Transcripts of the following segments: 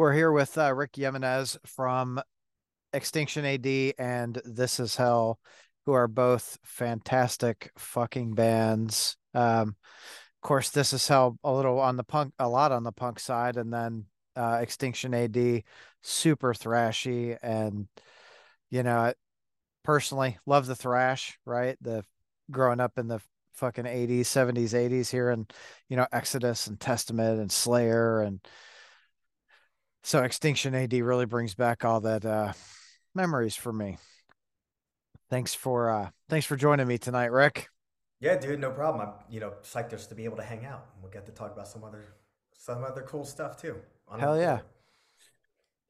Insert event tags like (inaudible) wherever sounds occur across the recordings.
We're here with uh, Rick Jimenez from Extinction AD and This Is Hell, who are both fantastic fucking bands. Um, of course, This Is Hell a little on the punk, a lot on the punk side, and then uh, Extinction AD, super thrashy, and you know, personally love the thrash. Right, the growing up in the fucking 80s 70s 80s here and you know exodus and testament and slayer and so extinction ad really brings back all that uh memories for me. Thanks for uh thanks for joining me tonight rick. Yeah dude no problem. I'm you know psyched just to be able to hang out. And we'll get to talk about some other some other cool stuff too hell yeah.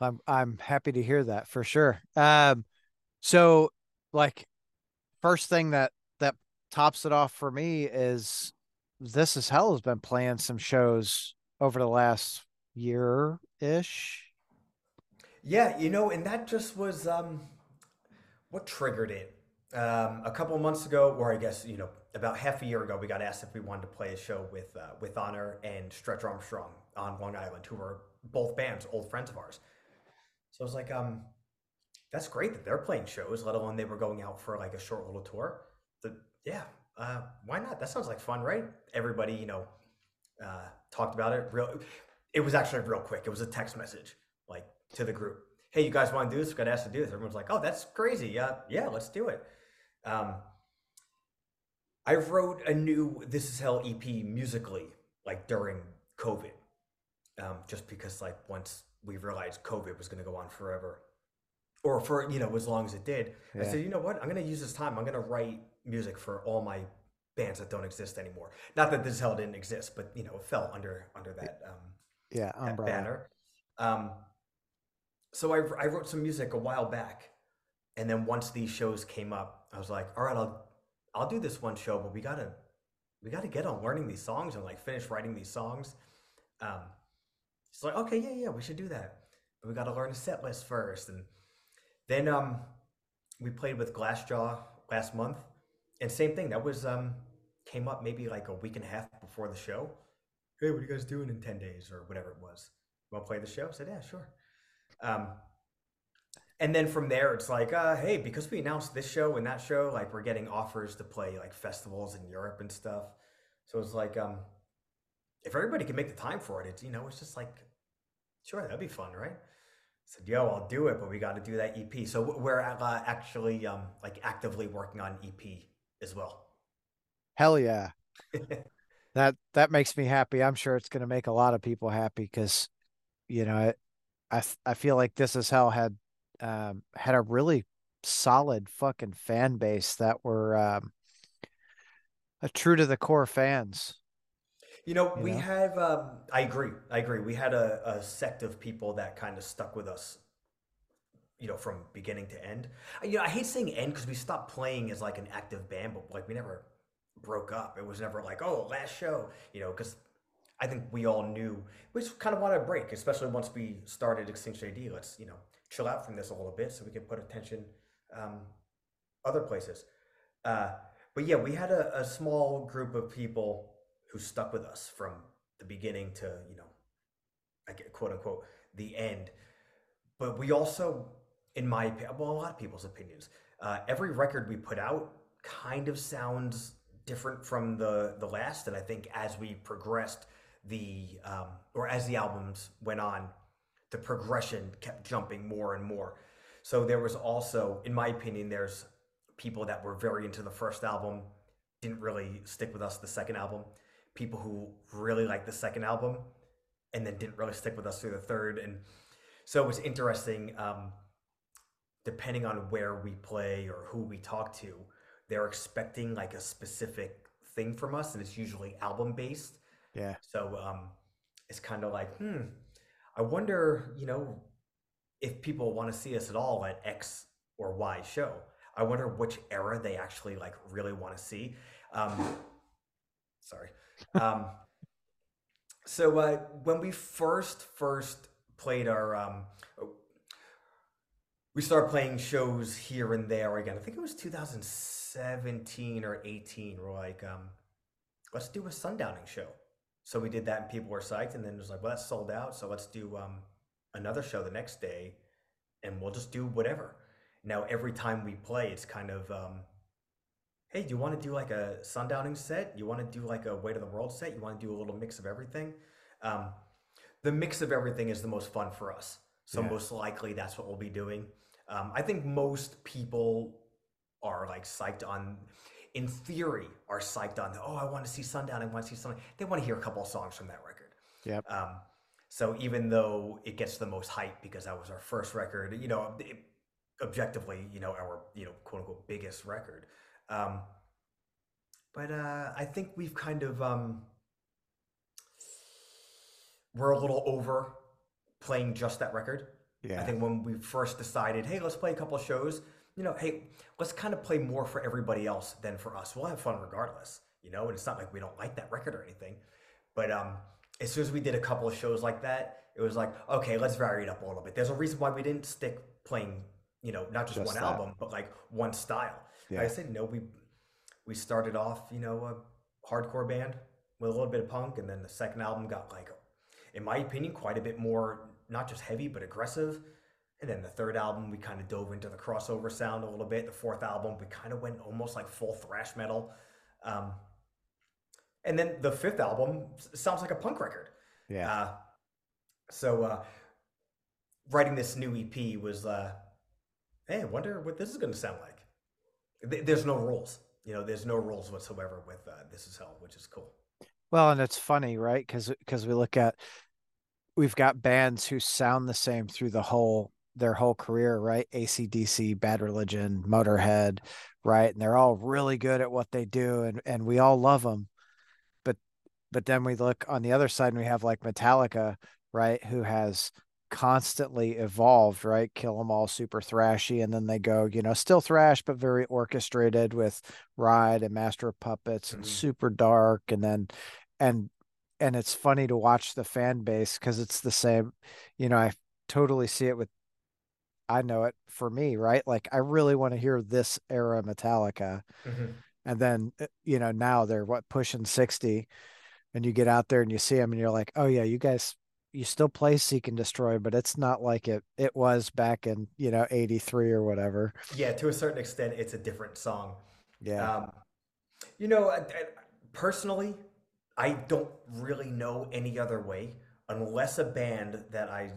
i'm i'm happy to hear that for sure. Um so like first thing that that tops it off for me is this is hell has been playing some shows over the last year ish. Yeah, you know, and that just was um, what triggered it. Um, a couple months ago, or I guess you know, about half a year ago, we got asked if we wanted to play a show with uh, with Honor and Stretch Arm Strong on Long Island, who were both bands, old friends of ours. So I was like, um, that's great that they're playing shows, let alone they were going out for like a short little tour. The, yeah, uh, why not? That sounds like fun, right? Everybody, you know, uh, talked about it. Real, it was actually real quick. It was a text message like to the group. Hey, you guys want to do this? We got asked to do this. Everyone's like, oh, that's crazy. Yeah, yeah, let's do it. Um, I wrote a new This Is Hell EP musically, like during COVID, um, just because like once we realized COVID was going to go on forever, or for you know as long as it did, yeah. I said, you know what? I'm going to use this time. I'm going to write music for all my bands that don't exist anymore. Not that This Is Hell didn't exist, but you know it fell under under that. Um, yeah umbrella. banner. Um, so I, I wrote some music a while back, and then once these shows came up, I was like, all right, I'll I'll do this one show, but we gotta we gotta get on learning these songs and like finish writing these songs. Um, it's like okay, yeah, yeah, we should do that, but we gotta learn a set list first, and then um, we played with Glassjaw last month, and same thing. That was um came up maybe like a week and a half before the show hey, what are you guys doing in 10 days or whatever it was? You want to play the show? I said, yeah, sure. Um, and then from there, it's like, uh, hey, because we announced this show and that show, like we're getting offers to play like festivals in Europe and stuff. So it's like, um, if everybody can make the time for it, it's, you know, it's just like, sure, that'd be fun, right? I said, yo, I'll do it, but we got to do that EP. So we're uh, actually um, like actively working on EP as well. Hell yeah. (laughs) that that makes me happy. I'm sure it's going to make a lot of people happy because, you know, I I feel like this is hell had um, had a really solid fucking fan base that were um, a true to the core fans. You know, you we know? have. Um, I agree. I agree. We had a, a sect of people that kind of stuck with us. You know, from beginning to end. You know, I hate saying end because we stopped playing as like an active band, but like we never broke up. It was never like, oh, last show, you know, because I think we all knew we just kind of wanted a break, especially once we started Extinction AD. Let's, you know, chill out from this a little bit so we can put attention um, other places. Uh, but yeah, we had a, a small group of people who stuck with us from the beginning to, you know, I get quote unquote the end. But we also, in my well, a lot of people's opinions, uh, every record we put out kind of sounds different from the the last. And I think as we progressed, the um, or as the albums went on, the progression kept jumping more and more. So there was also, in my opinion, there's people that were very into the first album, didn't really stick with us the second album. People who really liked the second album, and then didn't really stick with us through the third. And so it was interesting. Um, depending on where we play or who we talk to, they're expecting like a specific thing from us, and it's usually album based. Yeah. So um, it's kind of like, hmm, I wonder, you know, if people want to see us at all at X or Y show. I wonder which era they actually like really want to see. Um, sorry. Um, so uh, when we first first played our um, we started playing shows here and there again. I think it was 2017 or 18. We're like, um, let's do a sundowning show. So we did that, and people were psyched. And then it was like, well, that's sold out, so let's do um, another show the next day, and we'll just do whatever. Now every time we play, it's kind of um, hey, do you want to do like a sundowning set? You want to do like a weight of the world set? You want to do a little mix of everything? Um, the mix of everything is the most fun for us. So yeah. most likely that's what we'll be doing. Um, I think most people are like psyched on, in theory, are psyched on. Oh, I want to see Sundown. I want to see something. They want to hear a couple of songs from that record. Yep. Um, so even though it gets the most hype because that was our first record, you know, it, objectively, you know, our you know quote unquote biggest record. Um, but uh, I think we've kind of um, we're a little over playing just that record. Yeah. I think when we first decided, hey, let's play a couple of shows, you know, hey, let's kind of play more for everybody else than for us. We'll have fun regardless, you know, and it's not like we don't like that record or anything. But um, as soon as we did a couple of shows like that, it was like, okay, let's vary it up a little bit. There's a reason why we didn't stick playing, you know, not just, just one that. album, but like one style. Yeah. Like I said, you know, we we started off, you know, a hardcore band with a little bit of punk, and then the second album got like, in my opinion, quite a bit more not just heavy but aggressive. And then the third album, we kind of dove into the crossover sound a little bit. The fourth album, we kind of went almost like full thrash metal. Um, and then the fifth album sounds like a punk record. Yeah. Uh, so uh, writing this new EP was, uh, hey, I wonder what this is going to sound like. There's no rules, you know. There's no rules whatsoever with uh, "This Is Hell," which is cool. Well, and it's funny, right? Because because we look at we've got bands who sound the same through the whole their whole career, right? ACDC, Bad Religion, Motorhead, right? And they're all really good at what they do, and and we all love them. But but then we look on the other side, and we have like Metallica, right? Who has constantly evolved, right? Kill 'Em All, super thrashy, and then they go, you know, still thrash, but very orchestrated with Ride and Master of Puppets, mm-hmm. and super dark, and then and and it's funny to watch the fan base because it's the same you know i totally see it with i know it for me right? Like i really want to hear this era metallica mm-hmm. and then uh, you know now they're what pushing 60 and you get out there and you see them and you're like oh yeah you guys you still play seek and destroy but it's not like it it was back in you know 83 or whatever. Yeah to a certain extent it's a different song. Yeah. Um, you know personally I don't really know any other way unless a band that I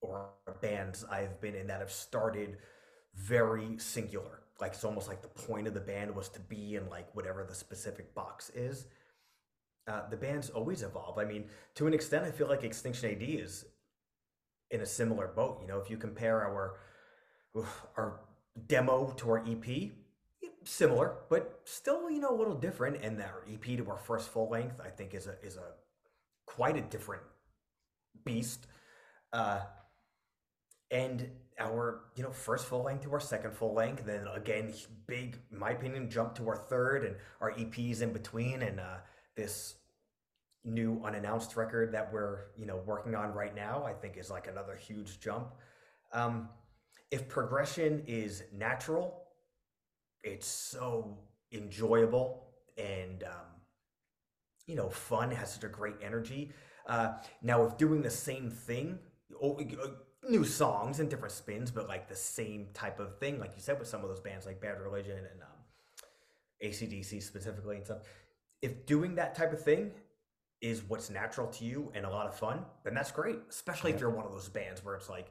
or bands I've been in that have started very singular. Like it's almost like the point of the band was to be in like whatever the specific box is. Uh, the bands always evolve. I mean, to an extent, I feel like Extinction AD is in a similar boat. You know, if you compare our our demo to our EP, similar, but still, you know, a little different. And our EP to our first full length, I think, is a is a quite a different beast. Uh, and our you know first full length to our second full length, then again, big, my opinion, jump to our third, and our EPs in between, and uh, this new unannounced record that we're you know working on right now, I think is like another huge jump. Um, if progression is natural it's so enjoyable and um, you know fun has such a great energy uh, now if doing the same thing oh, uh, new songs and different spins but like the same type of thing like you said with some of those bands like bad religion and um, acdc specifically and stuff if doing that type of thing is what's natural to you and a lot of fun then that's great especially yeah. if you're one of those bands where it's like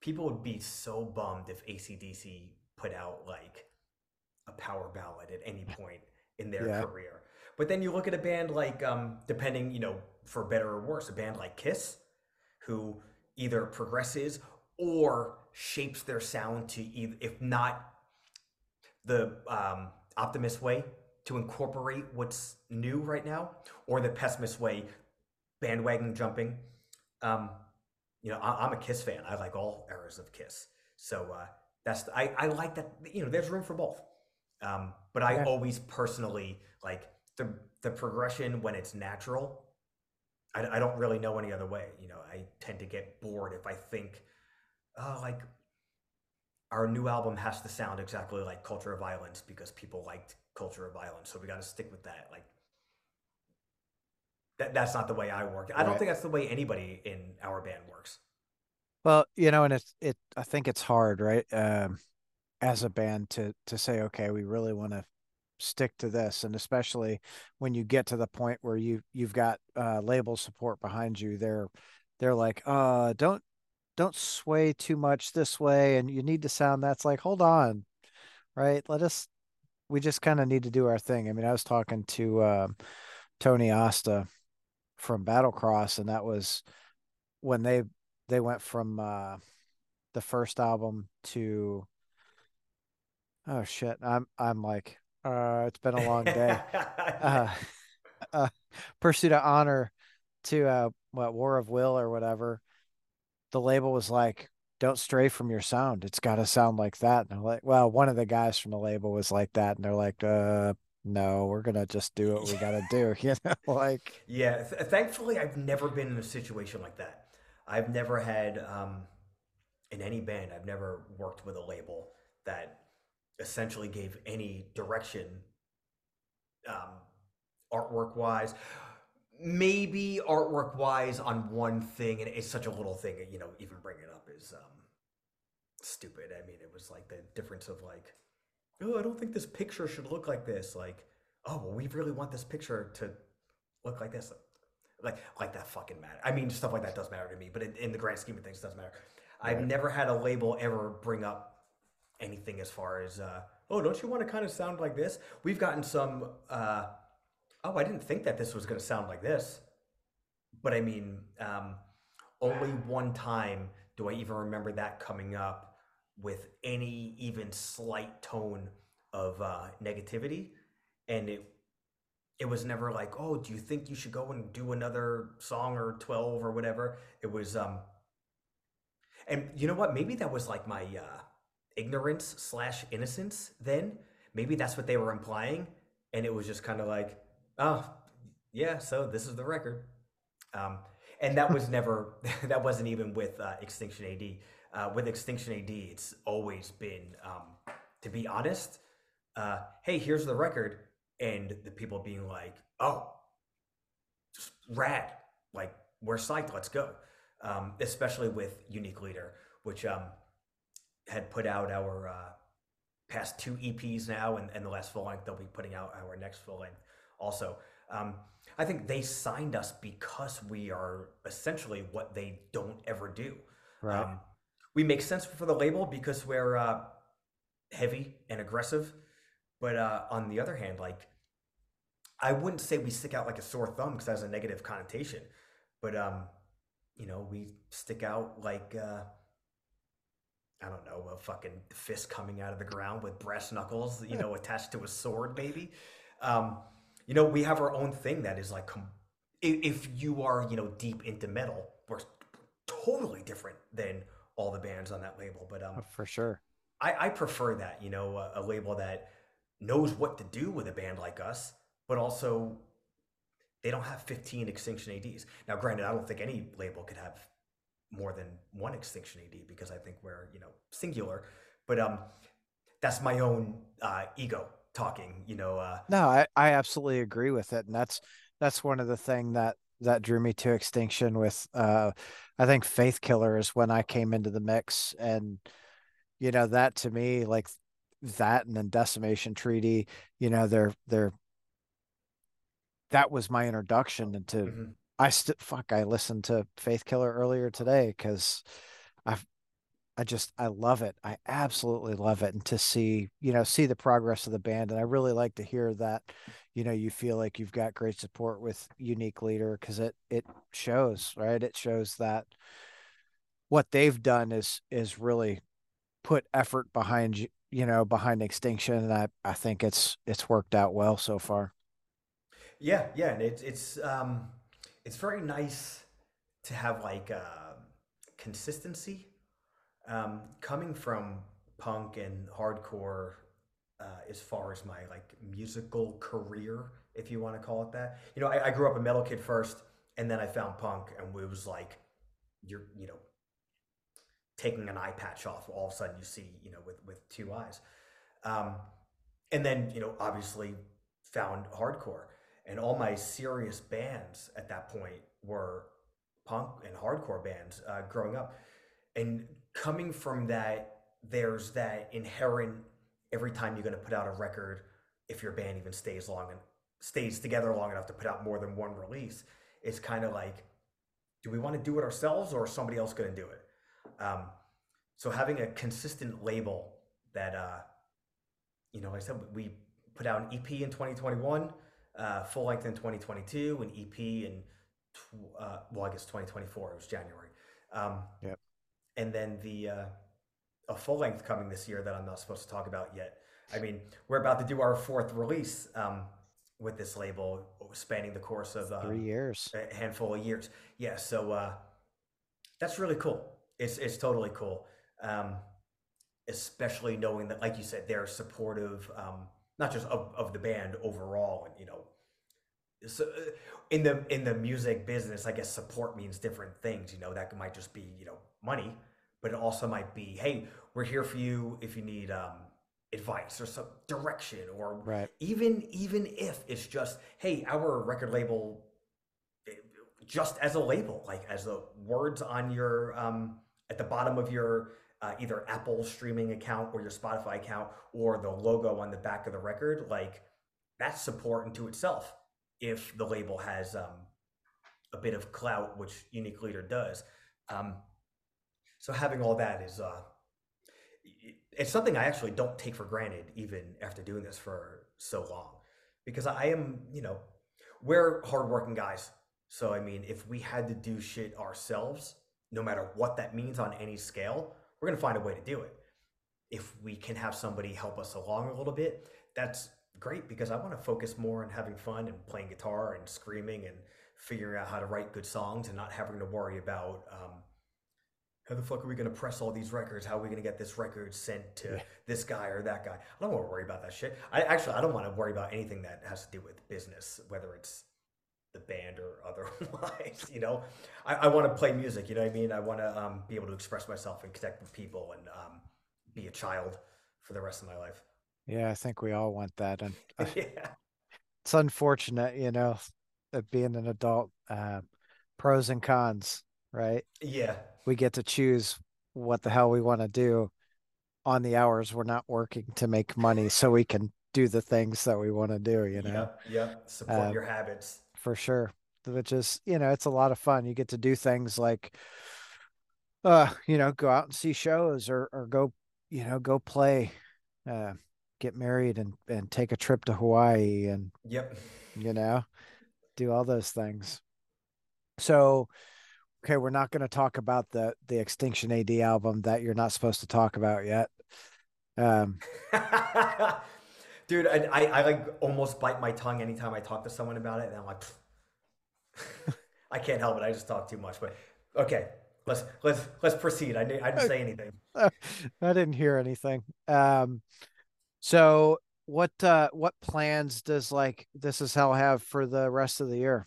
people would be so bummed if acdc put out like a power ballad at any point in their yeah. career. But then you look at a band like, um, depending, you know, for better or worse, a band like Kiss, who either progresses or shapes their sound to either, if not the um, optimist way to incorporate what's new right now, or the pessimist way, bandwagon jumping. Um, you know, I, am a Kiss fan. I like all eras of Kiss. So uh, that's I, I like that. You know, there's room for both. Um, but I always personally like the the progression when it's natural. I, I don't really know any other way. You know, I tend to get bored if I think, oh, like our new album has to sound exactly like Culture of Violence because people liked Culture of Violence, so we got to stick with that. Like That, that's not the way I work. I don't think that's the way anybody in our band works. Well, you know, and it's it. I think it's hard, right? Um, as a band to to say, okay, we really want to stick to this, and especially when you get to the point where you you've got uh, label support behind you, they're they're like, uh, don't don't sway too much this way, and you need to sound that's like, hold on, right? Let us. We just kind of need to do our thing. I mean, I was talking to um, Tony Asta from Battlecross, and that was when they they went from uh, the first album to oh shit, I'm I'm like uh, it's been a long day. uh, (laughs) (laughs) uh, Pursuit of Honor to uh, what War of Will or whatever. The label was like, "Don't stray from your sound. It's got to sound like that." And they're like, "Well, one of the guys from the label was like that," and they're like, "Uh, no, we're gonna just do what we gotta do." (laughs) You know, like yeah. Th- thankfully, I've never been in a situation like that. I've never had um, in any band. I've never worked with a label that essentially gave any direction um, artwork wise maybe artwork wise on one thing and it's such a little thing you know even bringing it up is um, stupid. I mean it was like the difference of like oh i don't think this picture should look like this. Like oh well we really want this picture to look like this. like like like that fucking matter. I mean stuff like that does matter to me but in, in the grand scheme of things it doesn't matter. Right. i've never had a label ever bring up anything as far as uh, oh don't you want to kind of sound like this? We've gotten some uh, oh i didn't think that this was going to sound like this. But i mean um, only one time do i even remember that coming up with any even slight tone of uh, negativity and it it was never like oh do you think you should go and do another song or 12 or whatever? It was um and you know what? Maybe that was like my uh ignorance slash innocence then. Maybe that's what they were implying and it was just kind of like oh yeah so this is the record. Um, and that was never (laughs) that wasn't even with uh, extinction ad uh, with extinction ad it's always been um, to be honest uh, hey here's the record and the people being like oh rad like we're psyched let's go um, especially with unique leader which um, had put out our uh, past two EPs now, and, and the last full length they'll be putting out our next full length also. Um, I think they signed us because we are essentially what they don't ever do. Right. Um, we make sense for the label because we're uh, heavy and aggressive, but uh, on the other hand, like I wouldn't say we stick out like a sore thumb because that has a negative connotation, but um, you know, we stick out like. Uh, I don't know, a fucking fist coming out of the ground with brass knuckles, you know, attached to a sword, maybe. Um, you know, we have our own thing that is like, if you are, you know, deep into metal, we're totally different than all the bands on that label. But um, oh, for sure, I, I prefer that, you know, a, a label that knows what to do with a band like us, but also they don't have 15 Extinction ADs. Now, granted, I don't think any label could have more than one extinction AD because I think we're you know singular, but um, that's my own uh, ego talking. You know. Uh, no, I I absolutely agree with it, and that's that's one of the thing that that drew me to extinction with uh i think faith killers when i came into the mix and you know that to me like that and then decimation treaty you know they're they're that was my introduction into mm-hmm. I still fuck. I listened to Faith Killer earlier today because I've I just I love it. I absolutely love it, and to see you know see the progress of the band, and I really like to hear that you know you feel like you've got great support with Unique Leader because it it shows right. It shows that what they've done is is really put effort behind you you know behind Extinction, and I I think it's it's worked out well so far. Yeah, yeah, and it's it's um it's very nice to have like uh, consistency um, coming from punk and hardcore uh, as far as my like musical career if you want to call it that. You know I, I, grew up a metal kid first and then i found punk and it was like you're you know taking an eye patch off all of a sudden you see you know with with two eyes. Um, and then you know obviously found hardcore and all my serious bands at that point were punk and hardcore bands uh, growing up. And coming from that, there's that inherent every time you're going to put out a record, if your band even stays long and stays together long enough to put out more than one release, it's kind of like, do we want to do it ourselves or is somebody else going to do it? Um, so having a consistent label that, uh, you know, like I said, we put out an EP in 2021, uh, full length in 2022, an EP in, tw- uh, well, I guess 2024, it was January. Um, yep. And then the, uh, a full length coming this year that I'm not supposed to talk about yet. I mean, we're about to do our fourth release um, with this label, spanning the course of uh, three years, a handful of years. Yeah, so uh, that's really cool. It's it's totally cool, um, especially knowing that, like you said, they're supportive, um, not just of, of the band overall, and you know. So uh, in the in the music business, I guess support means different things. You know, that might just be you know money, but it also might be, hey, we're here for you if you need um, advice or some direction, or right. even even if it's just, hey, our record label, eh, just as a label, like as the words on your um, at the bottom of your uh, either Apple streaming account or your Spotify account, or the logo on the back of the record, like that's support into itself. If the label has um, a bit of clout, which Unique Leader does. Um, so having all that is uh, it's something I actually don't take for granted, even after doing this for so long, because I am, you know, we're hardworking guys. So I mean, if we had to do shit ourselves, no matter what that means on any scale, we're gonna find a way to do it. If we can have somebody help us along a little bit, that's great because I want to focus more on having fun and playing guitar and screaming and figuring out how to write good songs and not having to worry about um, how the fuck are we going to press all these records? How are we going to get this record sent to yeah. this guy or that guy? I don't want to worry about that shit. I actually I don't want to worry about anything that has to do with business, whether it's the band or (laughs) otherwise. You know, I, I want to play music. You know what I mean? I want to um, be able to express myself and connect with people and um, be a child for the rest of my life. Yeah, I think we all want that, and (laughs) uh, yeah. it's unfortunate, you know, that being an adult. Uh, pros and cons, right? Yeah, we get to choose what the hell we want to do on the hours we're not working to make money so we can do the things that we want to do you know yeah, yeah. support um, your habits for sure. Which is you know it's a lot of fun. You get to do things like uh you know go out and see shows or or go you know go play uh get married and and take a trip to hawaii and yep. you know do all those things. So okay, we're not going to talk about the the Extinction AD album that you're not supposed to talk about yet. Um, (laughs) dude, I, I, I like almost bite my tongue anytime I talk to someone about it, and I'm like, (laughs) I can't help it. I just talk too much. But okay, let's let's let's proceed. I didn't, I didn't say anything. (laughs) I didn't hear anything. Um, so what uh what plans does like this is hell have for the rest of the year?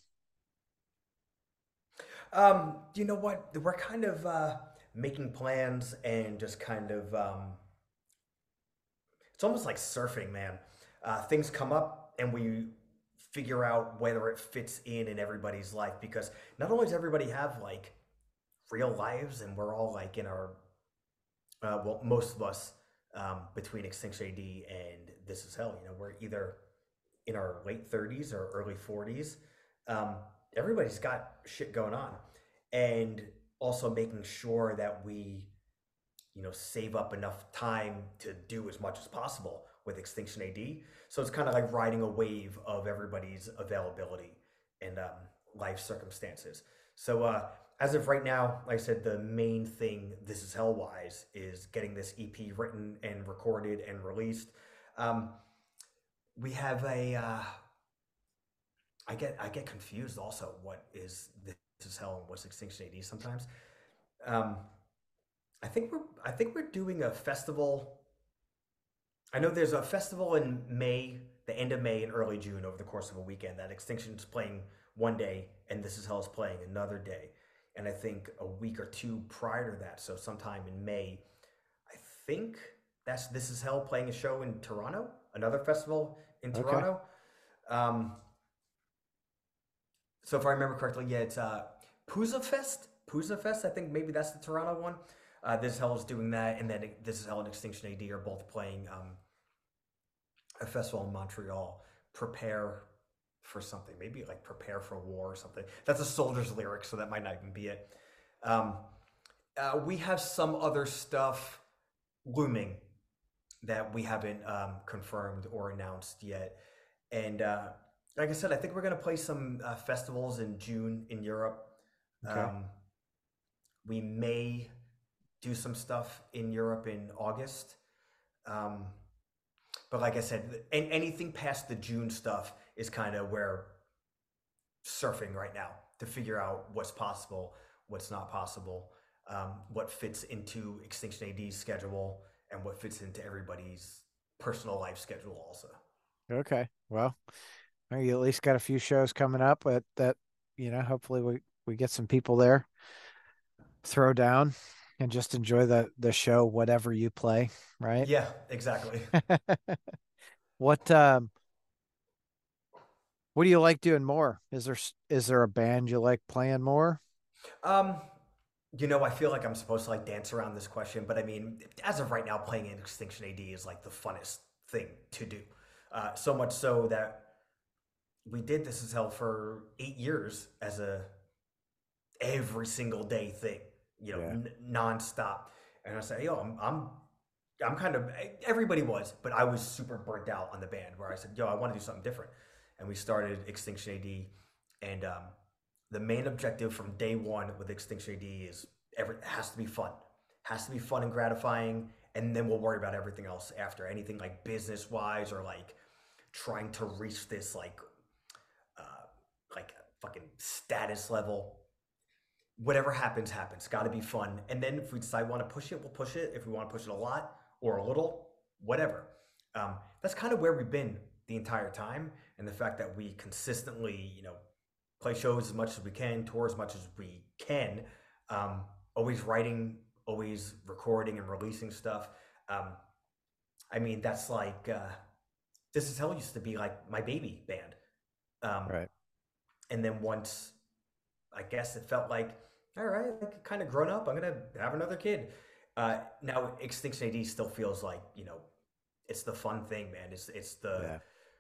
Um, you know what? We're kind of uh, making plans and just kind of. Um, it's almost like surfing, man. Uh, things come up and we figure out whether it fits in in everybody's life because not only does everybody have like real lives and we're all like in our uh, well most of us um, between extinction ad and this is hell you know we're either in our late 30s or early 40s um, everybody's got shit going on and also making sure that we you know save up enough time to do as much as possible with extinction ad so it's kind of like riding a wave of everybody's availability and um, life circumstances so uh, as of right now like i said the main thing this is hell wise is getting this ep written and recorded and released um, we have a uh, I get I get confused also. What is this is hell and what's Extinction AD sometimes? Um, I think we're I think we're doing a festival. I know there's a festival in May, the end of May and early June over the course of a weekend that Extinction is playing one day and This Is Hell is playing another day. And I think a week or two prior to that, so sometime in May, I think that's This Is Hell playing a show in Toronto, another festival in Toronto. Okay. Um, So if I remember correctly, yeah, it's uh, Pouzza Fest. Pouzza Fest. I think maybe that's the Toronto one. Uh, this is Hell is doing that, and then This is Hell and Extinction AD are both playing um, a festival in Montreal. Prepare for something, maybe like prepare for war or something. That's a soldier's lyric, so that might not even be it. Um, uh, we have some other stuff looming that we haven't um, confirmed or announced yet, and uh, like I said, I think we're going to play some uh, festivals in June in Europe. Okay. Um, we may do some stuff in Europe in August. Um, but like I said, anything past the June stuff is kind of where surfing right now to figure out what's possible, what's not possible, um, what fits into Extinction AD's schedule, and what fits into everybody's personal life schedule also. Okay. Well, you at least got a few shows coming up that that you know hopefully we we get some people there throw down and just enjoy the the show whatever you play right? Yeah exactly. (laughs) What um what do you like doing more? Is there is there a band you like playing more? Um you know i feel like i'm supposed to like dance around this question but i mean as of right now playing in extinction ad is like the funnest thing to do. Uh, so much so that we did this is hell for eight years as a every single day thing, you know, yeah. n- nonstop. And I said, yo, I'm, I'm, I'm kind of, everybody was, but I was super burnt out on the band where I said, yo, I want to do something different. And we started Extinction AD. And um, the main objective from day one with Extinction AD is every, it has to be fun, has to be fun and gratifying. And then we'll worry about everything else after anything like business wise or like trying to reach this like uh, like fucking status level. Whatever happens, happens. Got to be fun. And then if we decide we want to push it, we'll push it. If we want to push it a lot or a little, whatever. Um, that's kind of where we've been the entire time. And the fact that we consistently, you know, play shows as much as we can, tour as much as we can, um, always writing, always recording and releasing stuff. Um, I mean, that's like uh, this is hell used to be like my baby band. Um, right and then once I guess it felt like, all right, like kind of grown up, I'm gonna have another kid. Uh, now Extinction AD still feels like you know, it's the fun thing, man. It's it's the yeah.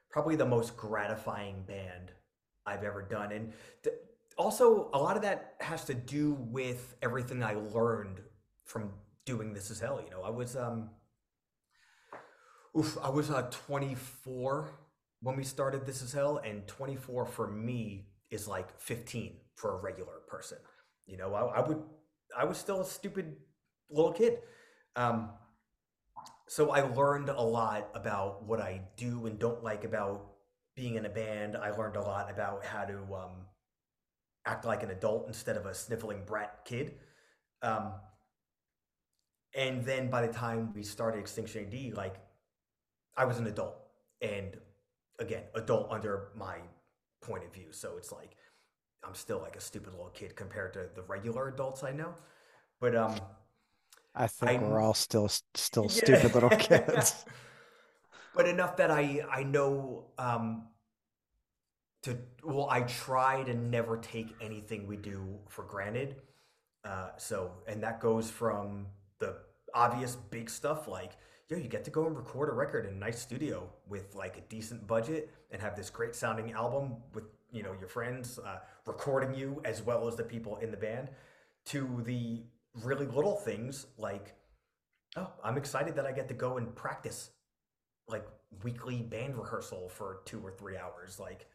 probably the most gratifying band I've ever done, and th- also a lot of that has to do with everything I learned from doing this is hell. You know, I was um, oof, I was uh 24 when we started this is hell, and 24 for me is like 15 for a regular person. You know, I, I would, I was still a stupid little kid. Um, so I learned a lot about what I do and don't like about being in a band. I learned a lot about how to um, act like an adult instead of a sniffling brat kid. Um, and then by the time we started Extinction AD, like I was an adult, and again, adult under my point of view. So it's like I'm still like a stupid little kid compared to the regular adults I know. But um I think I'm, we're all still still yeah. stupid little (laughs) kids. but enough that I I know um to well I try to never take anything we do for granted. Uh so and that goes from the obvious big stuff like yo, you get to go and record a record in a nice studio with like a decent budget and have this great sounding album with you know your friends uh, recording you as well as the people in the band to the really little things like oh i'm excited that i get to go and practice like weekly band rehearsal for two or three hours. Like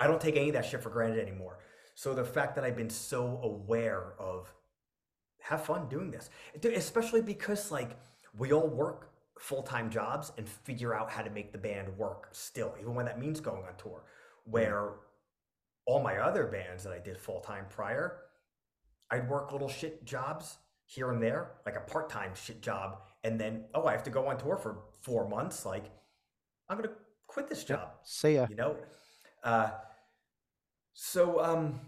i don't take any of that shit for granted anymore. So the fact that i've been so aware of have fun doing this. Especially because like we all work full-time jobs and figure out how to make the band work still even when that means going on tour mm-hmm. where all my other bands that i did full-time prior i'd work little shit jobs here and there like a part-time shit job and then oh i have to go on tour for four months like i'm gonna quit this job see ya you know uh, so um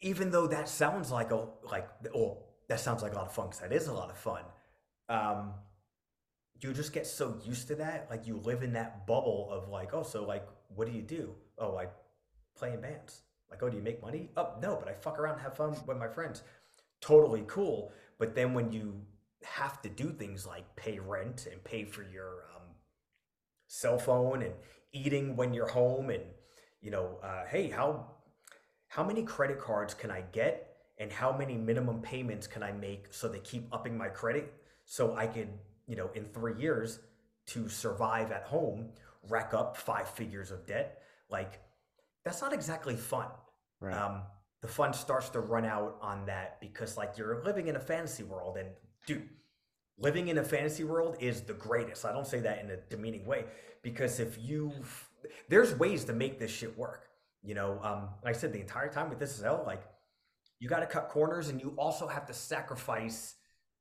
even though that sounds like a like oh that sounds like a lot of fun because that is a lot of fun um, you just get so used to that. Like you live in that bubble of like, oh, so like, what do you do? Oh, I play in bands. Like, oh, do you make money? Oh, no, but I fuck around and have fun with my friends. Totally cool. But then when you have to do things like pay rent and pay for your um, cell phone and eating when you're home and you know uh, hey how how many credit cards can i get and how many minimum payments can i make so they keep upping my credit so i could you know in three years to survive at home rack up five figures of debt like that's not exactly fun. Right. um, the fun starts to run out on that because like you're living in a fantasy world and dude living in a fantasy world is the greatest. I don't say that in a demeaning way because if you there's ways to make this shit work. You know um, like i said the entire time with this is hell like you got to cut corners and you also have to sacrifice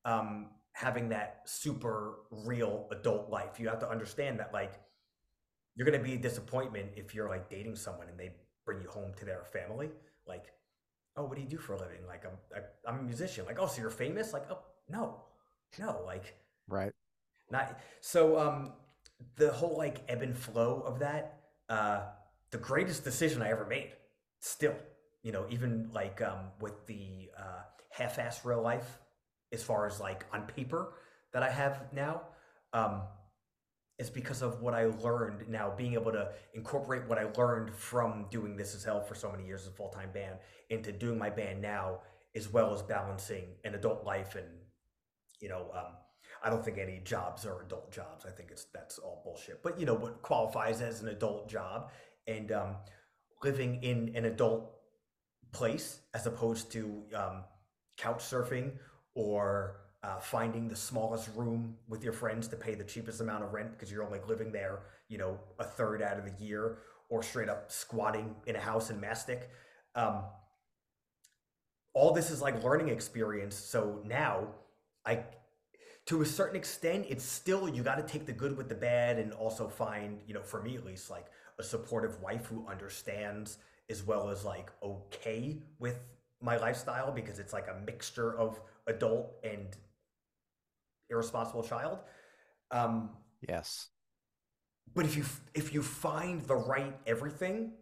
um, having that super real adult life. You have to understand that like you're going to be a disappointment if you're like dating someone and they bring you home to their family like oh what do you do for a living? Like i'm I, i'm a musician. Like oh so you're famous? Like oh no no like right. Not so um the whole like ebb and flow of that uh the greatest decision i ever made still you know even like um with the uh half-ass real life as far as like on paper that i have now um is because of what I learned now, being able to incorporate what I learned from doing This Is Hell for so many years as a full time band into doing my band now, as well as balancing an adult life and, you know, um, I don't think any jobs are adult jobs. I think it's that's all bullshit. But you know what qualifies as an adult job and um, living in an adult place as opposed to um, couch surfing or uh, finding the smallest room with your friends to pay the cheapest amount of rent because you're only living there, you know, a third out of the year, or straight up squatting in a house in Mastic. Um, all this is like learning experience. So now, I, to a certain extent, it's still you got to take the good with the bad, and also find, you know, for me at least, like a supportive wife who understands as well as like okay with my lifestyle because it's like a mixture of adult and irresponsible child. Um, yes. But if you if you find the right everything,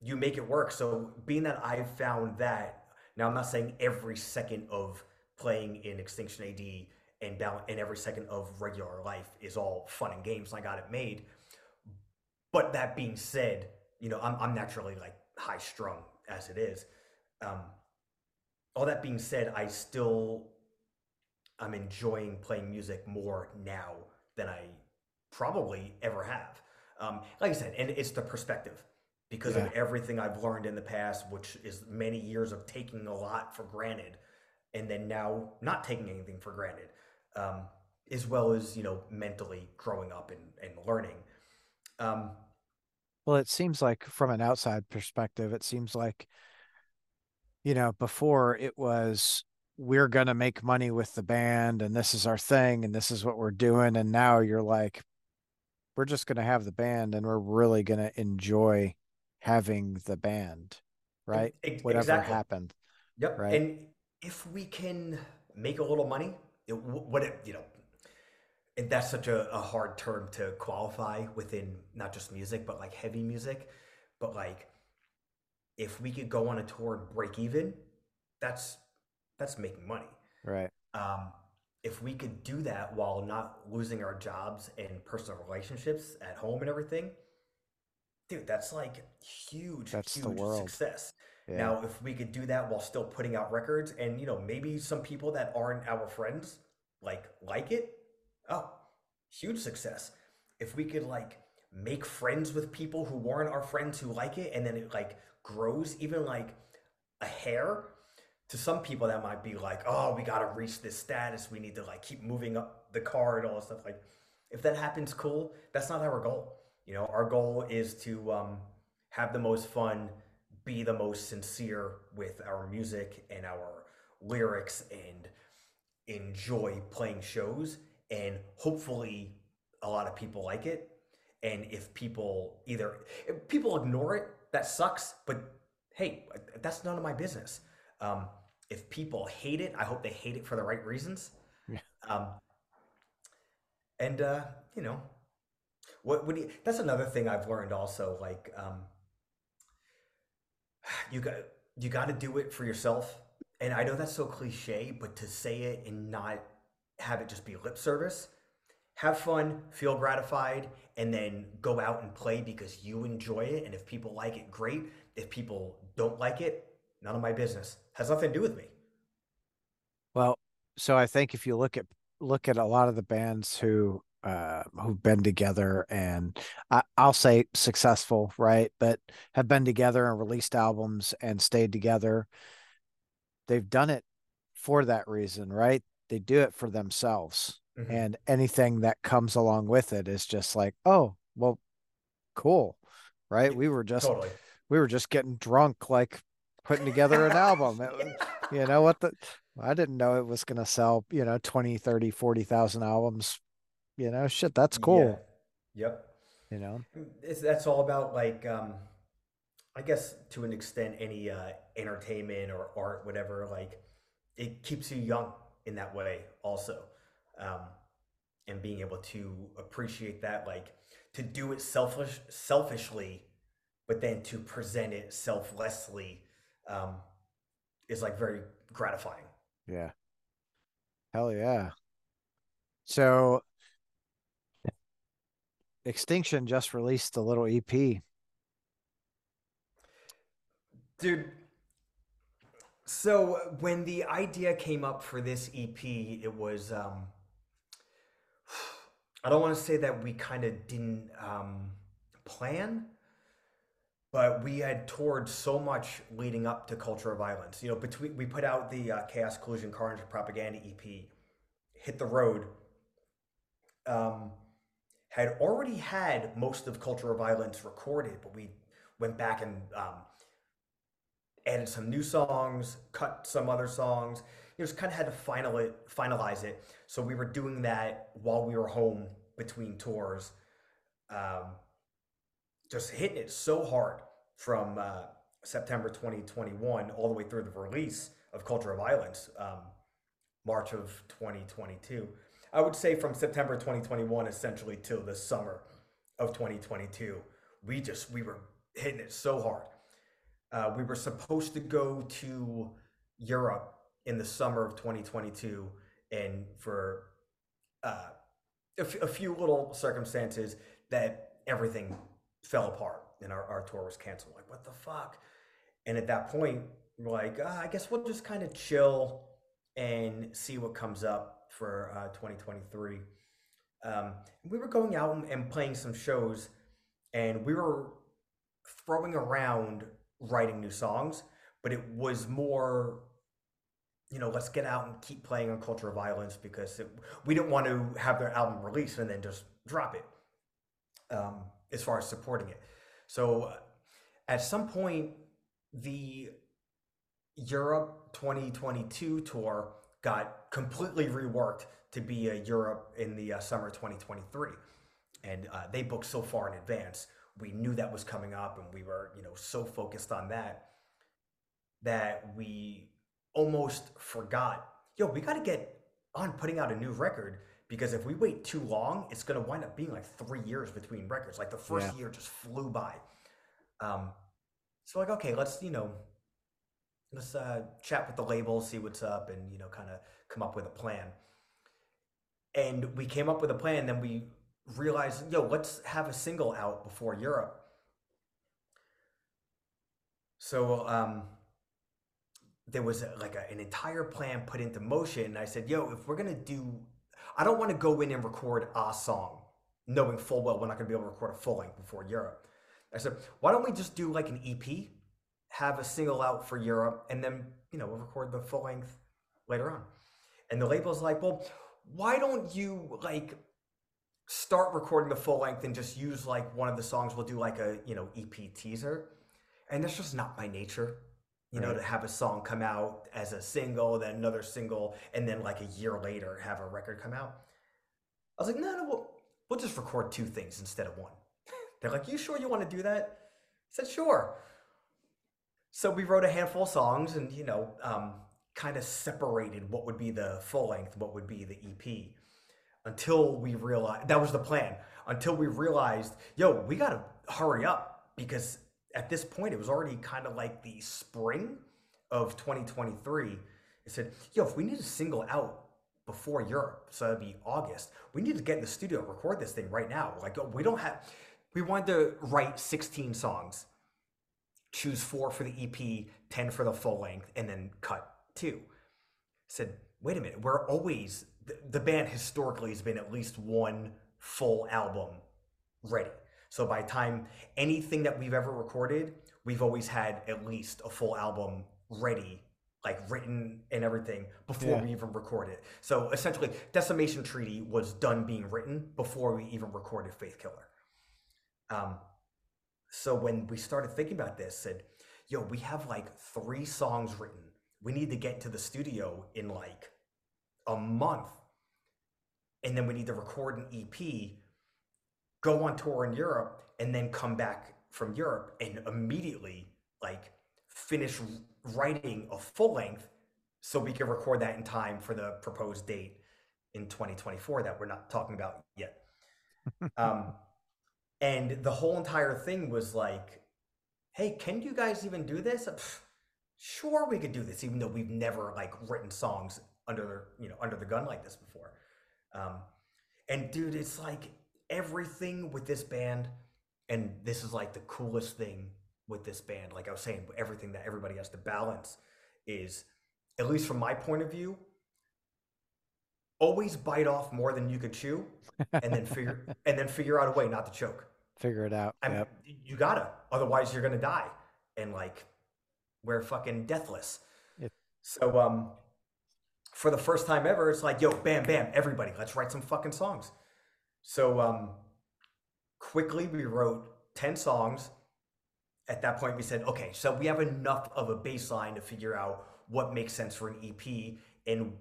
you make it work. So being that I've found that now, I'm not saying every second of playing in Extinction AD and balance and every second of regular life is all fun and games. I got it made. But that being said, you know, I'm I'm naturally like high strung as it is. Um, all that being said, I still I'm enjoying playing music more now than I probably ever have. Um, like I said, and it's the perspective because yeah. of everything I've learned in the past, which is many years of taking a lot for granted, and then now not taking anything for granted, um, as well as you know mentally growing up and, and learning. Um, well, it seems like from an outside perspective, it seems like you know before it was we're going to make money with the band and this is our thing and this is what we're doing and now you're like we're just going to have the band and we're really going to enjoy having the band right exactly. whatever happened yep right and if we can make a little money it, what it you know and that's such a, a hard term to qualify within not just music but like heavy music but like if we could go on a tour and break even that's that's making money. Right. Um, if we could do that while not losing our jobs and personal relationships at home and everything, dude, that's like huge, that's huge success. Yeah. Now, if we could do that while still putting out records, and you know, maybe some people that aren't our friends like like it, oh, huge success. If we could like make friends with people who weren't our friends who like it, and then it like grows even like a hair to some people that might be like, oh, we got to reach this status. We need to like keep moving up the card, all this stuff. Like, if that happens, cool. That's not our goal. You know, our goal is to um, have the most fun, be the most sincere with our music and our lyrics, and enjoy playing shows. And hopefully, a lot of people like it. And if people either if people ignore it, that sucks. But hey, that's none of my business. Um, if people hate it, I hope they hate it for the right reasons. Yeah. Um, and uh, you know, what would you, that's another thing I've learned also. Like, um, you got you got to do it for yourself. And I know that's so cliche, but to say it and not have it just be lip service, have fun, feel gratified, and then go out and play because you enjoy it. And if people like it, great. If people don't like it, none of my business. Has nothing to do with me. Well, so I think if you look at look at a lot of the bands who uh, who've been together and I, will say successful, right? But have been together and released albums and stayed together. They've done it for that reason, right? They do it for themselves. Mm-hmm. And anything that comes along with it is just like, oh, well, cool. Right. We were just totally. we were just getting drunk, like putting together an album. It, you know what the I didn't know it was gonna sell, you know, 20, 30, 40,000 albums you know shit that's cool yeah. yep you know it's, that's all about like um i guess to an extent any uh entertainment or art whatever like it keeps you young in that way also um and being able to appreciate that like to do it selfish selfishly but then to present it selflessly um is like very gratifying. Yeah. Hell yeah. So Extinction just released a little EP. Dude, so when the idea came up for this EP, it was um (sighs) I don't want to say that we kind of didn't um plan, but we had toured so much leading up to Culture of Violence. You know, between we put out the uh, Chaos Collusion Carnage Propaganda EP, hit the road. Um, had already had most of Culture of Violence recorded, but we went back and um, added some new songs, cut some other songs. You just kind of had to final it, finalize it. So we were doing that while we were home between tours, um, just hitting it so hard from uh, September 2021 all the way through the release of Culture of Violence, um, March of 2022. I would say from September 2021 essentially till the summer of 2022, we just we were hitting it so hard. Uh, we were supposed to go to Europe in the summer of 2022, and for uh, a, f- a few little circumstances that everything fell apart and our, our tour was canceled. Like, what the fuck? And at that point, we're like, uh, I guess we'll just kind of chill and see what comes up for uh, 2023. Um, we were going out and, and playing some shows, and we were throwing around writing new songs, but it was more you know, let's get out and keep playing on Culture of Violence because it, we didn't want to have their album released and then just drop it um, as far as supporting it. So uh, at some point, the Europe 2022 tour got completely reworked to be a Europe in the uh, summer 2023. And uh, they booked so far in advance. We knew that was coming up and we were, you know, so focused on that that we almost forgot, yo, we got to get on putting out a new record because if we wait too long, it's going to wind up being like three years between records. Like the first yeah. year just flew by. Um, so like, okay, let's, you know, let's uh, chat with the label, see what's up, and you know, kind of come up with a plan. And we came up with a plan. Then we realized, yo, let's have a single out before Europe. So um, there was like a, an entire plan put into motion. And I said, yo, if we're gonna do, I don't want to go in and record a song, knowing full well we're not gonna be able to record a full length before Europe. I said, why don't we just do like an EP? have a single out for Europe, and then you know we'll record the full length later on. And the label's like, well, why don't you like start recording the full length and just use like one of the songs? We'll do like a you know EP teaser, and that's just not my nature. You right. know, to have a song come out as a single, then another single, and then like a year later have a record come out. I was like, no, no, we'll, we'll just record two things instead of one. (laughs) They're like, you sure you want to do that? I said, sure. So we wrote a handful of songs and, you know, um, kind of separated what would be the full length, what would be the EP until we realized that was the plan. Until we realized, yo, we got to hurry up because at this point, it was already kind of like the spring of 2023. I said, yo, if we need a single out before Europe, so that'd be August, we need to get in the studio and record this thing right now. Like, we don't have, we wanted to write 16 songs, choose four for the EP, 10 for the full length, and then cut two. I said, wait a minute, we're always, the, the band historically has been at least one full album ready. So by time anything that we've ever recorded, we've always had at least a full album ready, like written and everything before yeah. we even record It. So essentially, Decimation Treaty was done being written before we even recorded Faith Killer. Um, so when we started thinking about this, said, "Yo, we have like three songs written. We need to get to the studio in like a month, and then we need to record an EP, go on tour in Europe, and then come back from Europe and immediately like finish writing a full length so we can record that in time for the proposed date in 2024 that we're not talking about yet. (laughs) um, and the whole entire thing was like, hey, can you guys even do this? Sure, we could do this, even though we've never like written songs under you know under the gun like this before. Um, and dude, it's like everything with this band, and this is like the coolest thing with this band. Like I was saying, everything that everybody has to balance is, at least from my point of view, always bite off more than you could chew, and then figure (laughs) and then figure out a way not to choke. Figure it out. I mean, yep. you gotta, otherwise you're gonna die, and like we're fucking deathless. It, so um, for the first time ever, it's like, yo, bam, bam, everybody, let's write some fucking songs. So um, quickly we wrote ten songs at that point we said, okay, so we have enough of a baseline to figure out what makes sense for an EP. And